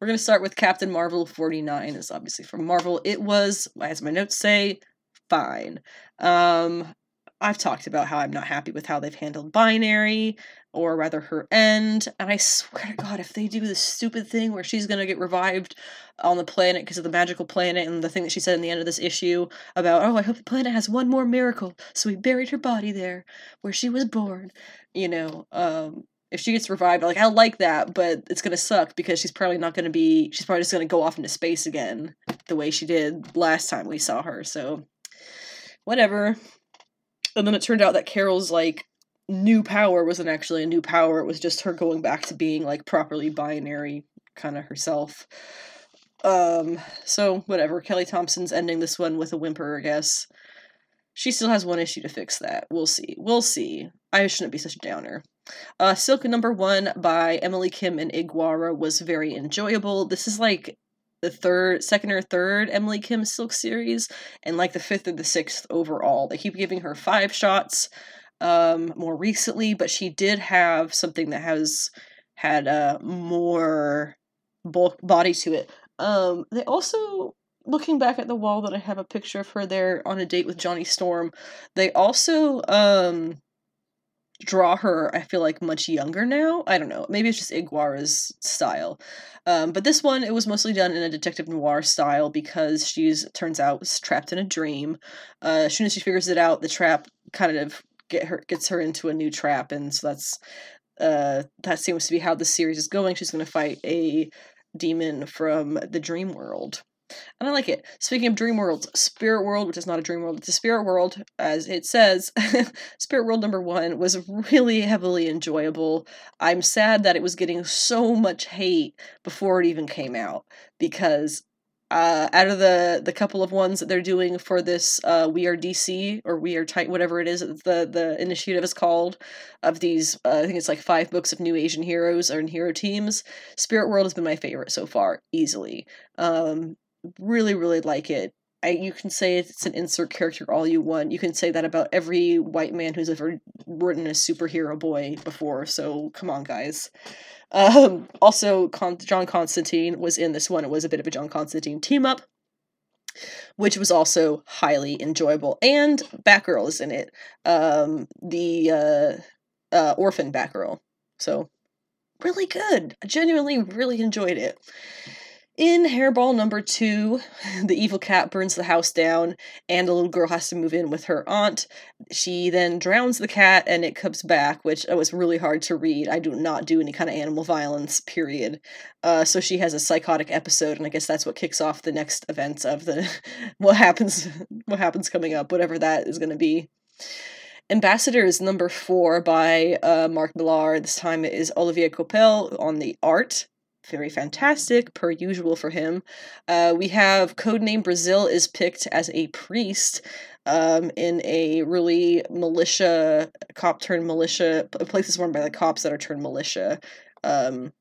We're going to start with Captain Marvel 49. It's obviously from Marvel. It was, as my notes say, fine. Um, I've talked about how I'm not happy with how they've handled binary, or rather her end. And I swear to God, if they do this stupid thing where she's gonna get revived on the planet because of the magical planet and the thing that she said in the end of this issue about, oh, I hope the planet has one more miracle, so we buried her body there where she was born. You know, um, if she gets revived, like I like that, but it's gonna suck because she's probably not gonna be. She's probably just gonna go off into space again, the way she did last time we saw her. So, whatever. And then it turned out that Carol's like new power wasn't actually a new power. It was just her going back to being like properly binary, kind of herself. Um. So whatever. Kelly Thompson's ending this one with a whimper, I guess. She still has one issue to fix that. We'll see. We'll see. I shouldn't be such a downer. Uh, Silk number one by Emily Kim and Ig Guara was very enjoyable. This is like the third, second or third Emily Kim Silk series, and like the fifth or the sixth overall. They keep giving her five shots um, more recently, but she did have something that has had uh, more bulk body to it. Um, they also looking back at the wall that I have a picture of her there on a date with Johnny Storm, they also um draw her i feel like much younger now. I don't know. Maybe it's just Ig Guara's style. Um, but this one it was mostly done in a detective noir style because she's turns out was trapped in a dream. Uh, as soon as she figures it out the trap kind of get her gets her into a new trap and so that's uh, that seems to be how the series is going she's going to fight a demon from the dream world and I like it. Speaking of dream worlds, Spirit World, which is not a dream world, it's a spirit world, as it says. spirit World number one was really heavily enjoyable. I'm sad that it was getting so much hate before it even came out because uh, out of the the couple of ones that they're doing for this uh, we are dc or we are tight whatever it is the the initiative is called of these uh, i think it's like five books of new asian heroes or hero teams spirit world has been my favorite so far easily um, really really like it I, you can say it's an insert character all you want. You can say that about every white man who's ever written a superhero boy before. So come on, guys. Um, also, Con- John Constantine was in this one. It was a bit of a John Constantine team up, which was also highly enjoyable. And Batgirl is in it. Um, the uh, uh, orphan Batgirl. So really good. I genuinely really enjoyed it. In Hairball number two, the evil cat burns the house down, and the little girl has to move in with her aunt. She then drowns the cat, and it comes back, which was really hard to read. I do not do any kind of animal violence, period. Uh, so she has a psychotic episode, and I guess that's what kicks off the next events of the what happens, what happens coming up, whatever that is going to be. Ambassadors number four by uh, Mark Millar. This time it is Olivier Coipel on the art very fantastic, per usual for him. Uh, we have Codename Brazil is picked as a priest um, in a really militia, cop turned militia, place is run by the cops that are turned militia. Um,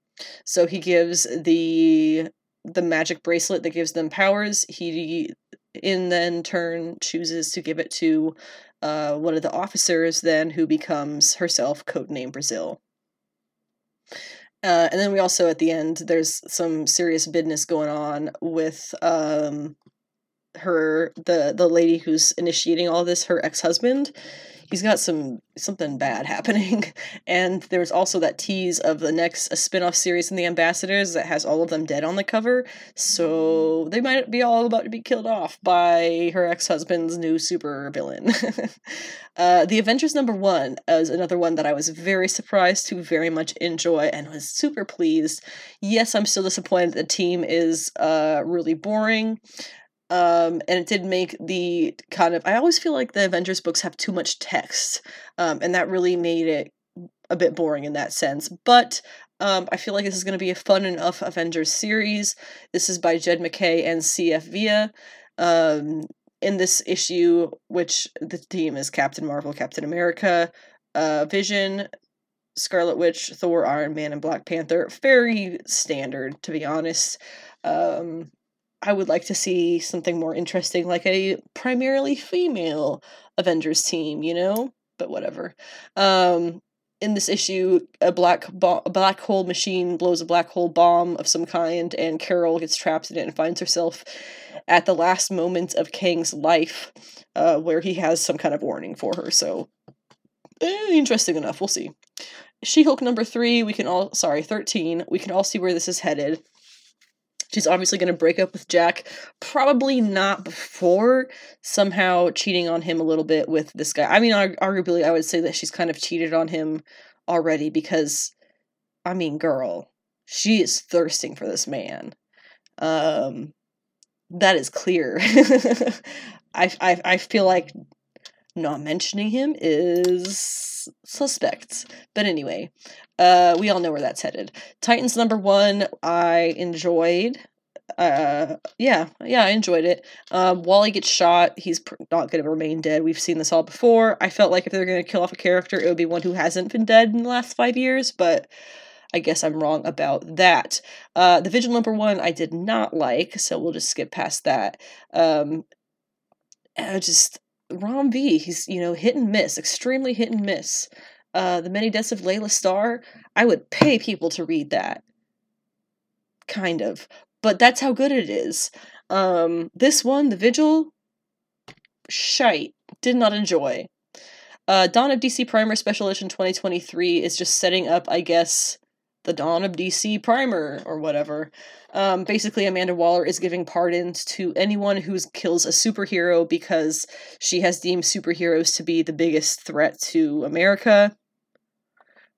so he gives the the magic bracelet that gives them powers. He in then turn chooses to give it to uh, one of the officers then who becomes herself codename Brazil. Uh, and then we also at the end there's some serious business going on with um, her the the lady who's initiating all this her ex-husband he's got some something bad happening. And there's also that tease of the next a spin-off series in the ambassadors that has all of them dead on the cover. So they might be all about to be killed off by her ex-husband's new super villain. Uh, the avengers number one is another one that i was very surprised to very much enjoy and was super pleased. Yes i'm still disappointed the team is uh, really boring um, and it did make the kind of I always feel like the Avengers books have too much text, um, and that really made it a bit boring in that sense. But um, I feel like this is going to be a fun enough Avengers series. This is by Jed MacKay and C.F. Villa Um, in this issue, which the team is Captain Marvel, Captain America, uh, Vision, Scarlet Witch, Thor, Iron Man, and Black Panther. Very standard, to be honest. Um, I would like to see something more interesting, like a primarily female Avengers team, you know? But whatever. Um, in this issue, a black bo- black hole machine blows a black hole bomb of some kind, and Carol gets trapped in it and finds herself at the last moment of Kang's life, uh, where he has some kind of warning for her. So, eh, interesting enough. We'll see. She Hulk number three. We can all sorry thirteen. We can all see where this is headed. She's obviously going to break up with Jack. Probably not before somehow cheating on him a little bit with this guy. I mean, arguably, I would say that she's kind of cheated on him already because, I mean, girl, she is thirsting for this man. Um, that is clear. I, I I feel like not mentioning him is suspect. But anyway, uh, we all know where that's headed. Titans number one, I enjoyed. Uh, yeah, yeah, I enjoyed it. Um, Wally gets shot. He's pr- not going to remain dead. We've seen this all before. I felt like if they're going to kill off a character, it would be one who hasn't been dead in the last five years, but I guess I'm wrong about that. Uh, the Vigil number one I did not like, so we'll just skip past that. Um, I just Ram V, he's you know hit and miss, extremely hit and miss. Uh, the Many Deaths of Laila Starr, I would pay people to read that. Kind of, but that's how good it is. Um, this one, The Vigil, shite. Did not enjoy. Uh, Dawn of DC Primer Special Edition 2023 is just setting up, I guess, the Dawn of DC Primer or whatever. Um, basically, Amanda Waller is giving pardons to anyone who kills a superhero because she has deemed superheroes to be the biggest threat to America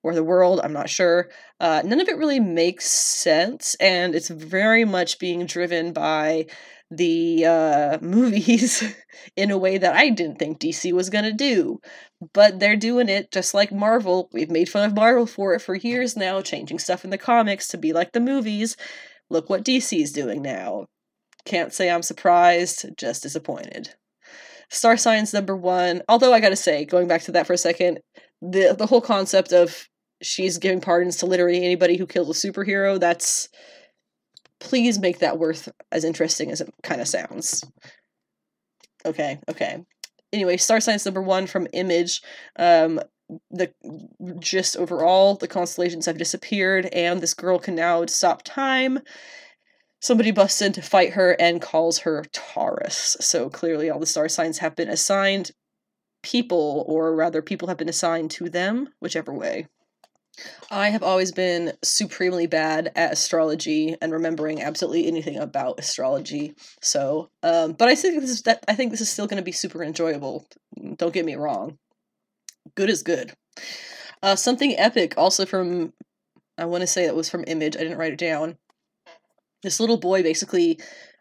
or the world. I'm not sure. Uh, none of it really makes sense, and it's very much being driven by the uh, movies in a way that I didn't think DC was going to do. But they're doing it just like Marvel. We've made fun of Marvel for it for years now, changing stuff in the comics to be like the movies. Look what DC's doing now. Can't say I'm surprised, just disappointed. Star Signs number one, although I gotta say, going back to that for a second, the the whole concept of she's giving pardons to literally anybody who kills a superhero, that's please make that worth as interesting as it kind of sounds. Okay, okay. Anyway, Star Signs number one from Image. Um, the just overall, the constellations have disappeared, and this girl can now stop time. Somebody busts in to fight her and calls her Taurus. So clearly, all the star signs have been assigned people, or rather, people have been assigned to them, whichever way. I have always been supremely bad at astrology and remembering absolutely anything about astrology. So, um, but I think this is that I think this is still going to be super enjoyable. Don't get me wrong. Good is good. Uh, something epic, also from I want to say that was from Image. I didn't write it down. This little boy basically,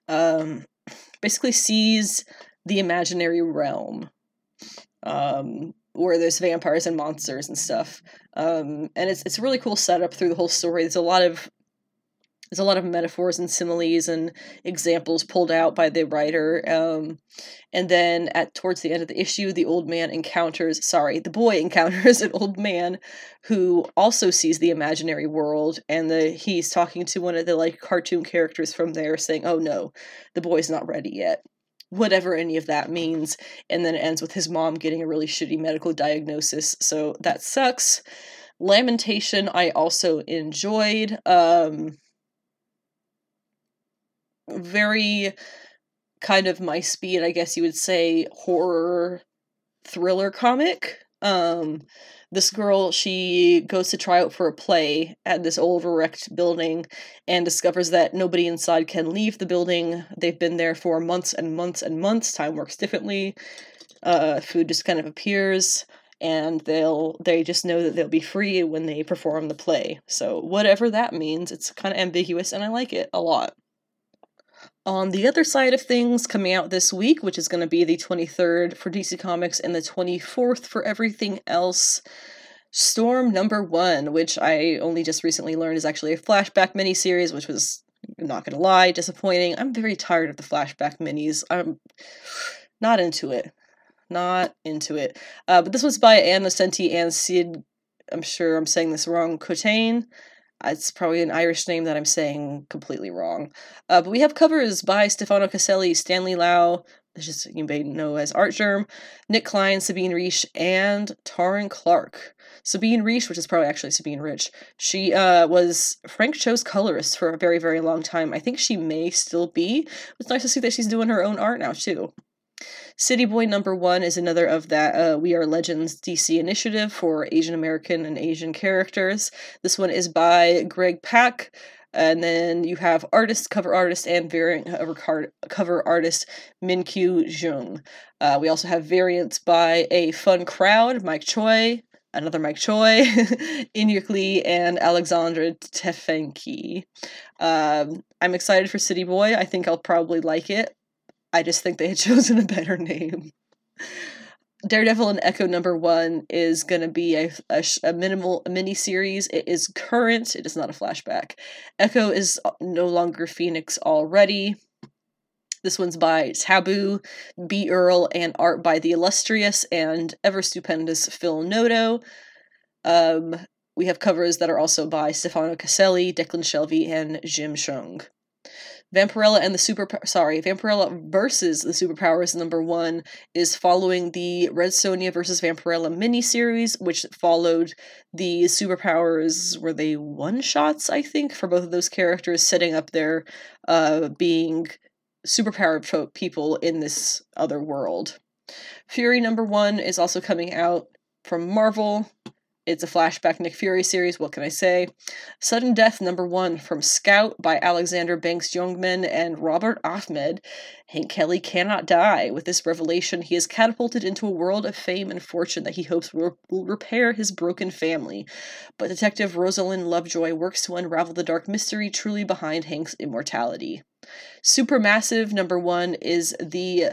um, basically sees the imaginary realm. Um, where there's vampires and monsters and stuff. Um, and it's it's a really cool setup through the whole story. There's a lot of there's a lot of metaphors and similes and examples pulled out by the writer. Um, and then at towards the end of the issue, the old man encounters sorry, the boy encounters an old man who also sees the imaginary world, and the he's talking to one of the like cartoon characters from there, saying, "Oh no, the boy's not ready yet." Whatever any of that means. And then it ends with his mom getting a really shitty medical diagnosis. So that sucks. Lamentation, I also enjoyed. Um, very kind of my speed, I guess you would say, horror thriller comic. Um, this girl she goes to try out for a play at this old wrecked building and discovers that nobody inside can leave the building. They've been there for months and months and months. Time works differently. Uh, food just kind of appears and they'll they just know that they'll be free when they perform the play. So whatever that means it's kind of ambiguous and i like it a lot on the other side of things, coming out this week, which is going to be the 23rd for DC Comics and the 24th for everything else, Storm number one, which I only just recently learned is actually a flashback miniseries, which was, not going to lie, disappointing. I'm very tired of the flashback minis. I'm not into it. Not into it. Uh, but this was by Ann Nocenti and Sid, I'm sure I'm saying this wrong, Cotain. It's probably an Irish name that I'm saying completely wrong. Uh, but we have covers by Stefano Caselli, Stanley Lau, just you may know as Artgerm, Nic Klein, Sabine Riesch, and Taurin Clarke. Sabine Riesch, which is probably actually Sabine Rich, she uh, was Frank Cho's colorist for a very, very long time. I think she may still be. It's nice to see that she's doing her own art now, too. City Boy number one is another of that uh, We Are Legends DC initiative for Asian American and Asian characters. This one is by Greg Pak. And then you have artist, cover artist, and variant cover artist Minkyu Jung. Uh, we also have variants by a fun crowd, Mike Choi, another Mike Choi, Inhyuk Lee, and Alexandra Tefenkgi. Um, I'm excited for City Boy. I think I'll probably like it. I just think they had chosen a better name. Daredevil and Echo number one is going to be a, a, a, minimal a mini series. It is current. It is not a flashback. Echo is uh, no longer Phoenix already. This one's by Taboo, B. Earl, and art by the illustrious and ever stupendous Phil Noto. Um, we have covers that are also by Stefano Caselli, Declan Shalvey, and Jim Cheung. Vampirella and the Super sorry, Vampirella versus the Superpowers number one is following the Red Sonja versus Vampirella miniseries, which followed the Superpowers were they one shots, I think, for both of those characters, setting up their uh being superpowered people in this other world. Fury number one is also coming out from Marvel. It's a flashback Nick Fury series, what can I say? Sudden Death number one from Scout by Alexander Banks Youngman and Robert Ahmed. Hank Kelly cannot die. With this revelation, he is catapulted into a world of fame and fortune that he hopes will, repair his broken family. But Detective Rosalind Lovejoy works to unravel the dark mystery truly behind Hank's immortality. Supermassive number one is the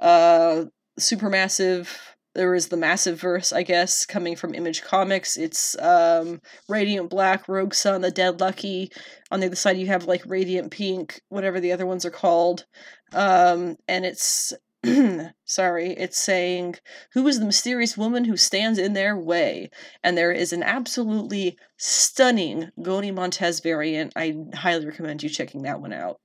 uh supermassive there is the massive verse i guess coming from image comics. It's um radiant black rogue sun the dead lucky. On the other side you have like radiant pink whatever the other ones are called. Um and it's sorry it's saying who is the mysterious woman who stands in their way? And there is an absolutely stunning Goni Montes variant. I highly recommend you checking that one out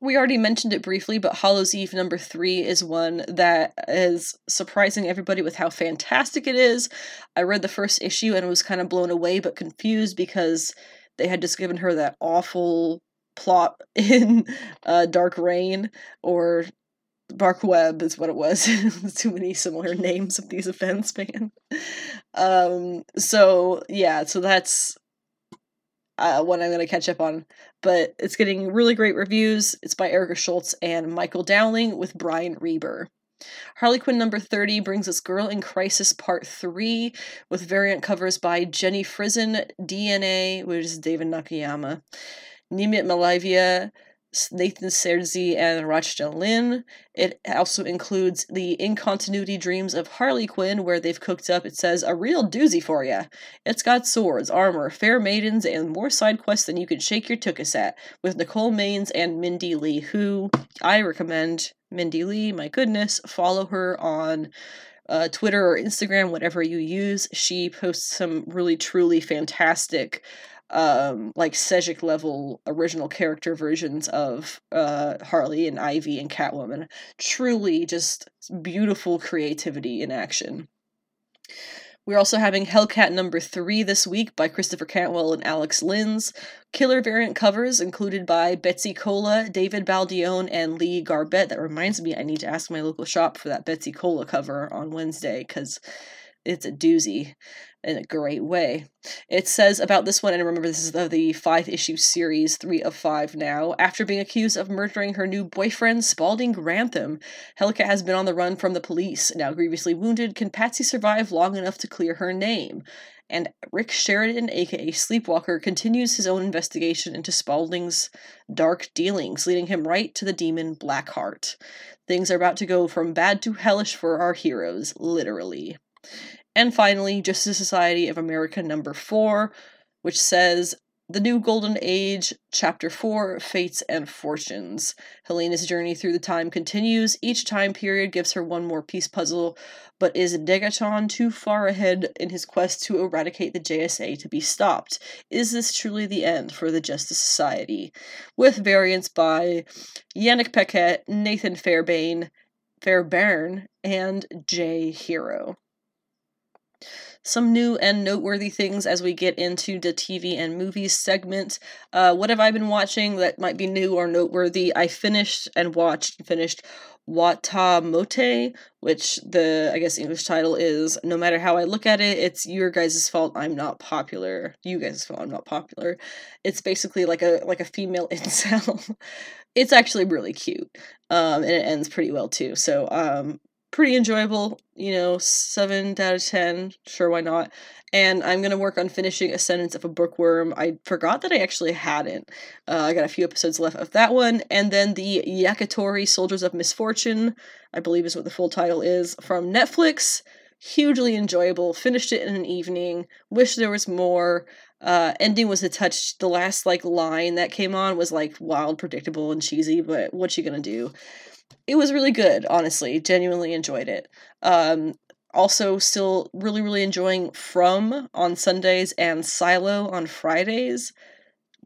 we already mentioned it briefly, but Hallows Eve number three is one that is surprising everybody with how fantastic it is. I read the first issue and was kind of blown away but confused because they had just given her that awful plot in uh, Dark Rain or Dark Web is what it was. Too many similar names of these events, man. Um, so yeah, so that's uh, one I'm going to catch up on. But it's getting really great reviews. It's by Erica Schultz and Michael Dowling with Brian Reber. Harley Quinn number 30 brings us Girl in Crisis Part 3 with variant covers by Jenny Frison, DNA, which is David Nakayama, Nimit Malavia, Nathan Serzi and Rachel Lynn. It also includes the In Continuity Dreams of Harley Quinn, where they've cooked up, it says, a real doozy for ya. It's got swords, armor, fair maidens, and more side quests than you could shake your tuchus at, with Nicole Maines and Mindy Lee, who I recommend. Mindy Lee, my goodness, follow her on uh, Twitter or Instagram, whatever you use. She posts some really, truly fantastic um, like Sejic level original character versions of uh, Harley and Ivy and Catwoman. Truly just beautiful creativity in action. We're also having Hellcat number three this week by Christopher Cantwell and Alex Lins. Killer variant covers included by Betsy Cola, David Baldeón, and Lee Garbett. That reminds me, I need to ask my local shop for that Betsy Cola cover on Wednesday because it's a doozy in a great way. It says about this one, and remember this is the, the five issue series, three of five now. After being accused of murdering her new boyfriend, Spalding Grantham, Helica has been on the run from the police. Now grievously wounded, can Patsy survive long enough to clear her name? And Rick Sheridan, aka Sleepwalker, continues his own investigation into Spalding's dark dealings, leading him right to the demon Blackheart. Things are about to go from bad to hellish for our heroes, literally. And finally, Justice Society of America number four, which says the New Golden Age, Chapter 4 Fates and Fortunes. Helena's journey through the time continues. Each time period gives her one more piece puzzle, but is Degaton too far ahead in his quest to eradicate the JSA to be stopped? Is this truly the end for the Justice Society? With variants by Yannick Paquette, Nathan Fairbairn, Fairbairn, and Jay Hero some new and noteworthy things as we get into the TV and movies segment. Uh, what have I been watching that might be new or noteworthy? I finished and watched and finished Watamote, which the I guess English title is No matter how I look at it, it's your guys' fault I'm not popular. You guys' fault I'm not popular. It's basically like a like a female incel. it's actually really cute. Um, and it ends pretty well too. So um pretty enjoyable, you know, 7 out of 10, sure, why not? And I'm going to work on finishing Ascendance of a Bookworm. I forgot that I actually hadn't. Uh, I got a few episodes left of that one. And then the Yakitori Soldiers of Misfortune, I believe is what the full title is, from Netflix. Hugely enjoyable. Finished it in an evening. Wish there was more. Uh, ending was a touch. The last like line that came on was like wild, predictable, and cheesy. But what you gonna do? It was really good, honestly. Genuinely enjoyed it. Um, also, still really, really enjoying From on Sundays and Silo on Fridays.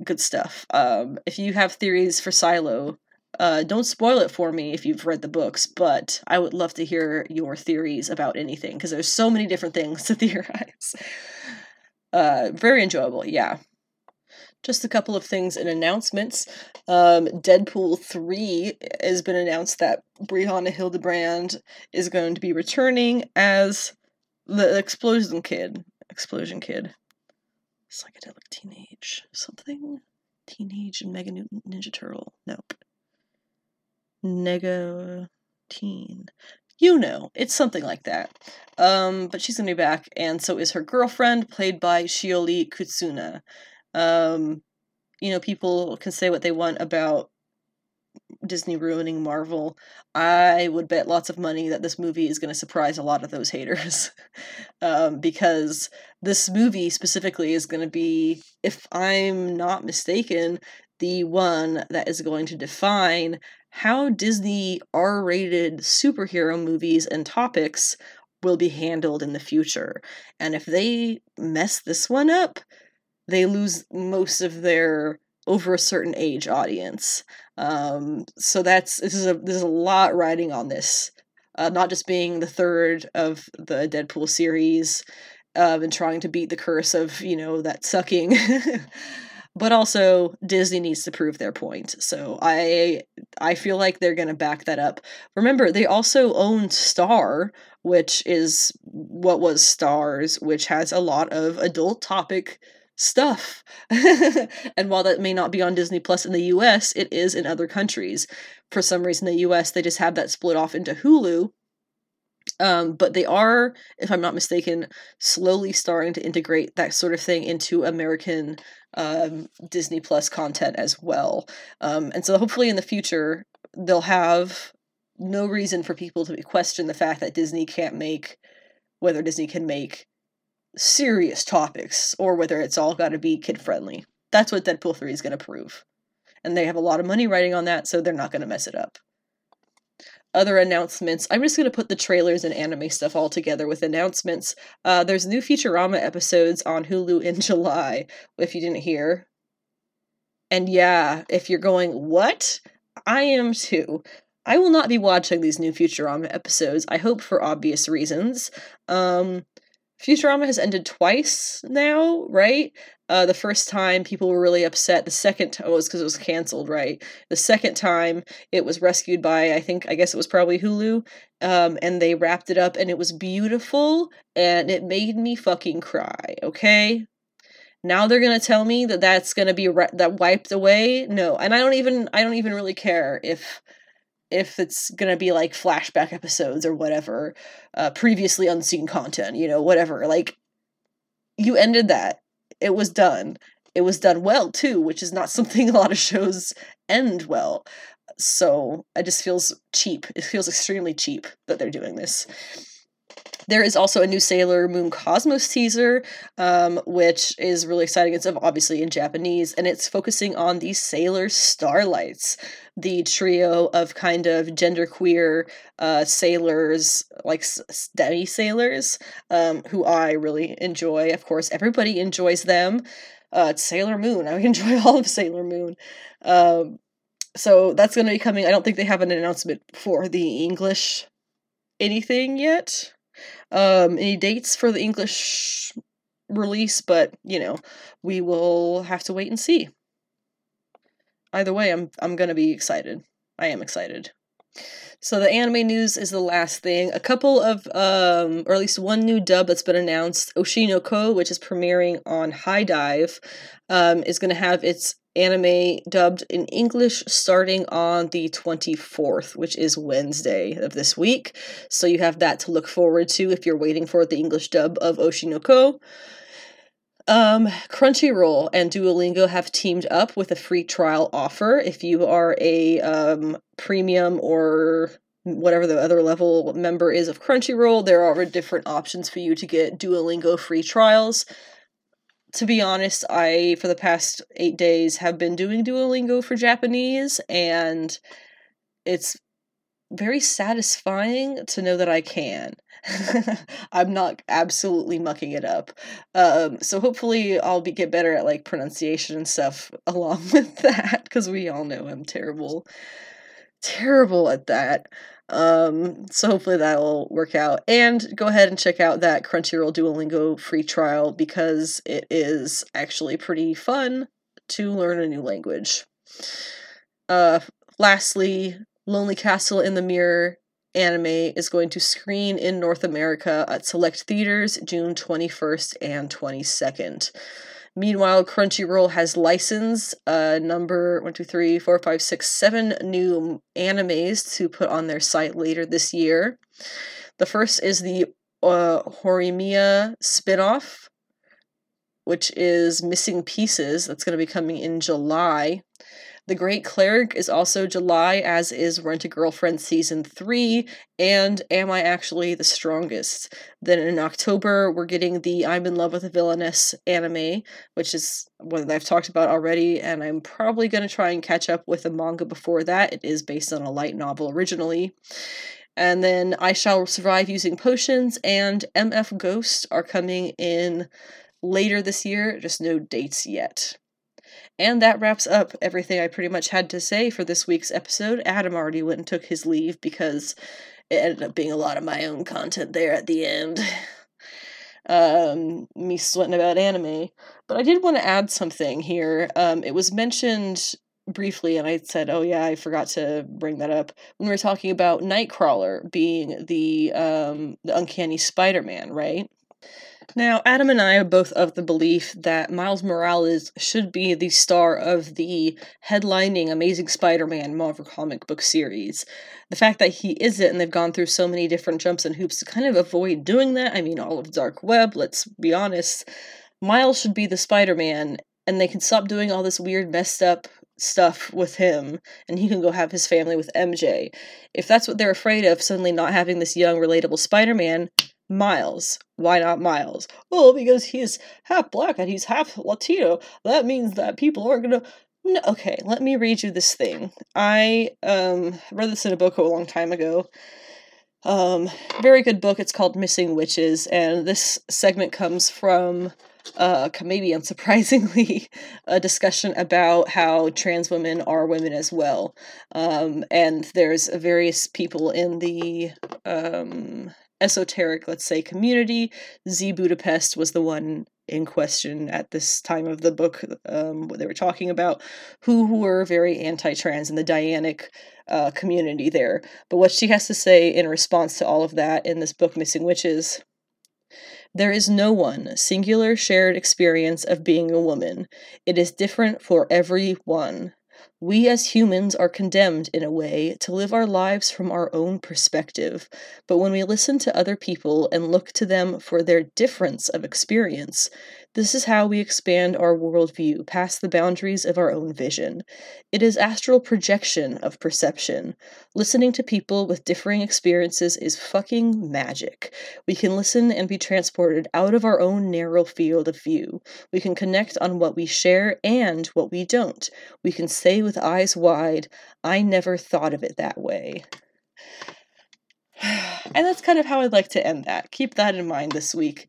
Good stuff. Um, if you have theories for Silo, uh, don't spoil it for me if you've read the books, but I would love to hear your theories about anything because there's so many different things to theorize. Uh, very enjoyable, yeah just a couple of things and announcements. Um, Deadpool 3 has been announced that Brianna Hildebrand is going to be returning as the Explosion Kid. Explosion Kid. Psychedelic Teenage something? Teenage Mega Ninja Turtle. Nope. Nega Teen. You know, it's something like that. Um, but she's gonna be back, and so is her girlfriend, played by Shioli Kutsuna. Um, you know, people can say what they want about Disney ruining Marvel. I would bet lots of money that this movie is going to surprise a lot of those haters. um, because this movie specifically is going to be, if I'm not mistaken, the one that is going to define how Disney R rated superhero movies and topics will be handled in the future. And if they mess this one up, they lose most of their over a certain age audience. Um, so that's this is a there's a lot riding on this. Uh, not just being the third of the Deadpool series, uh, and trying to beat the curse of you know that sucking, but also Disney needs to prove their point. So I I feel like they're gonna back that up. Remember, they also own Star, which is what was Stars, which has a lot of adult topic stuff. and while that may not be on Disney Plus in the US, it is in other countries. For some reason, the US, they just have that split off into Hulu. Um, but they are, if I'm not mistaken, slowly starting to integrate that sort of thing into American um, Disney Plus content as well. Um, and so hopefully in the future, they'll have no reason for people to question the fact that Disney can't make, whether Disney can make serious topics or whether it's all got to be kid friendly. That's what Deadpool 3 is going to prove. And they have a lot of money writing on that, so they're not going to mess it up. Other announcements. I'm just going to put the trailers and anime stuff all together with announcements. Uh, there's new Futurama episodes on Hulu in July, if you didn't hear. And yeah, if you're going, what? I am too. I will not be watching these new Futurama episodes, I hope for obvious reasons. Um, Futurama has ended twice now, right? Uh, the first time people were really upset. The second time oh, was because it was canceled, right? The second time it was rescued by I think I guess it was probably Hulu, um, and they wrapped it up, and it was beautiful, and it made me fucking cry. Okay, now they're gonna tell me that that's gonna be re- that wiped away. No, and I don't even I don't even really care if if it's gonna be like flashback episodes or whatever, uh, previously unseen content, you know, whatever. Like, you ended that. It was done. It was done well too, which is not something a lot of shows end well. So it just feels cheap. It feels extremely cheap that they're doing this. There is also a new Sailor Moon Cosmos teaser, um, which is really exciting. It's obviously in Japanese, and it's focusing on the Sailor Starlights, the trio of kind of genderqueer uh, sailors, like demi sailors, um, who I really enjoy. Of course, everybody enjoys them. Uh, Sailor Moon. I enjoy all of Sailor Moon. Um, so that's going to be coming. I don't think they have an announcement for the English anything yet. Um, any dates for the English release, but you know, we will have to wait and see. Either way, I'm I'm gonna be excited. I am excited. So the anime news is the last thing. A couple of, um, or at least one new dub that's been announced. Oshi no Ko, which is premiering on HIDIVE, um, is going to have its anime dubbed in English starting on the 24th, which is Wednesday of this week. So you have that to look forward to if you're waiting for the English dub of Oshi no Ko. Um, Crunchyroll and Duolingo have teamed up with a free trial offer. If you are a um, premium or whatever the other level member is of Crunchyroll, there are different options for you to get Duolingo free trials. To be honest, I, for the past eight days, have been doing Duolingo for Japanese, and it's very satisfying to know that I can. I'm not absolutely mucking it up. Um, so hopefully I'll be get better at like pronunciation and stuff along with that because we all know I'm terrible, terrible at that. Um, so hopefully that'll work out. And go ahead and check out that Crunchyroll Duolingo free trial because it is actually pretty fun to learn a new language. Uh, lastly, Lonely Castle in the Mirror anime is going to screen in North America at select theaters June 21st and 22nd. Meanwhile, Crunchyroll has licensed uh, number one, two, three, four, five, six, seven new animes to put on their site later this year. The first is the uh, Horimiya spinoff, which is Missing Pieces. That's going to be coming in July. The Great Cleric is also July, as is Rent a Girlfriend Season 3 and Am I Actually the Strongest? Then in October, we're getting the I'm in Love with a Villainess anime, which is one that I've talked about already, and I'm probably going to try and catch up with the manga before that. It is based on a light novel originally. And then I Shall Survive Using Potions and MF Ghost are coming in later this year, just no dates yet. And that wraps up everything I pretty much had to say for this week's episode. Adam already went and took his leave because it ended up being a lot of my own content there at the end. um, me sweating about anime. But I did want to add something here. Um, it was mentioned briefly, and I said, "Oh yeah, I forgot to bring that up when we were talking about Nightcrawler being the um, the Uncanny Spider-Man, right?" Now, Adam and I are both of the belief that Miles Morales should be the star of the headlining Amazing Spider Man Marvel comic book series. The fact that he isn't, and they've gone through so many different jumps and hoops to kind of avoid doing that, I mean, all of Dark Web, let's be honest, Miles should be the Spider Man, and they can stop doing all this weird, messed up stuff with him and he can go have his family with MJ. If that's what they're afraid of, suddenly not having this young, relatable Spider Man, Miles. Why not Miles? Well, because he's half black and he's half Latino. That means that people aren't gonna. No, okay, let me read you this thing. I um read this in a book a long time ago. Um, very good book. It's called Missing Witches, and this segment comes from uh, maybe unsurprisingly, a discussion about how trans women are women as well. Um, and there's various people in the um, esoteric, let's say, community. Z Budapest was the one in question at this time of the book um, what they were talking about who, were very anti-trans in the dianic uh, community there but what she has to say in response to all of that in this book missing witches there is no one singular shared experience of being a woman it is different for every one we as humans are condemned, in a way, to live our lives from our own perspective, but when we listen to other people and look to them for their difference of experience, This is how we expand our worldview past the boundaries of our own vision. It is astral projection of perception. Listening to people with differing experiences is fucking magic. We can listen and be transported out of our own narrow field of view. We can connect on what we share and what we don't. We can say with eyes wide, I never thought of it that way. And that's kind of how I'd like to end that. Keep that in mind this week.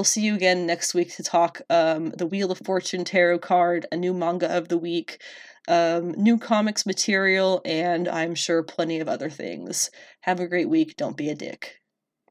We'll see you again next week to talk um, the Wheel of Fortune tarot card, a new manga of the week, um, new comics material, and I'm sure plenty of other things. Have a great week. Don't be a dick.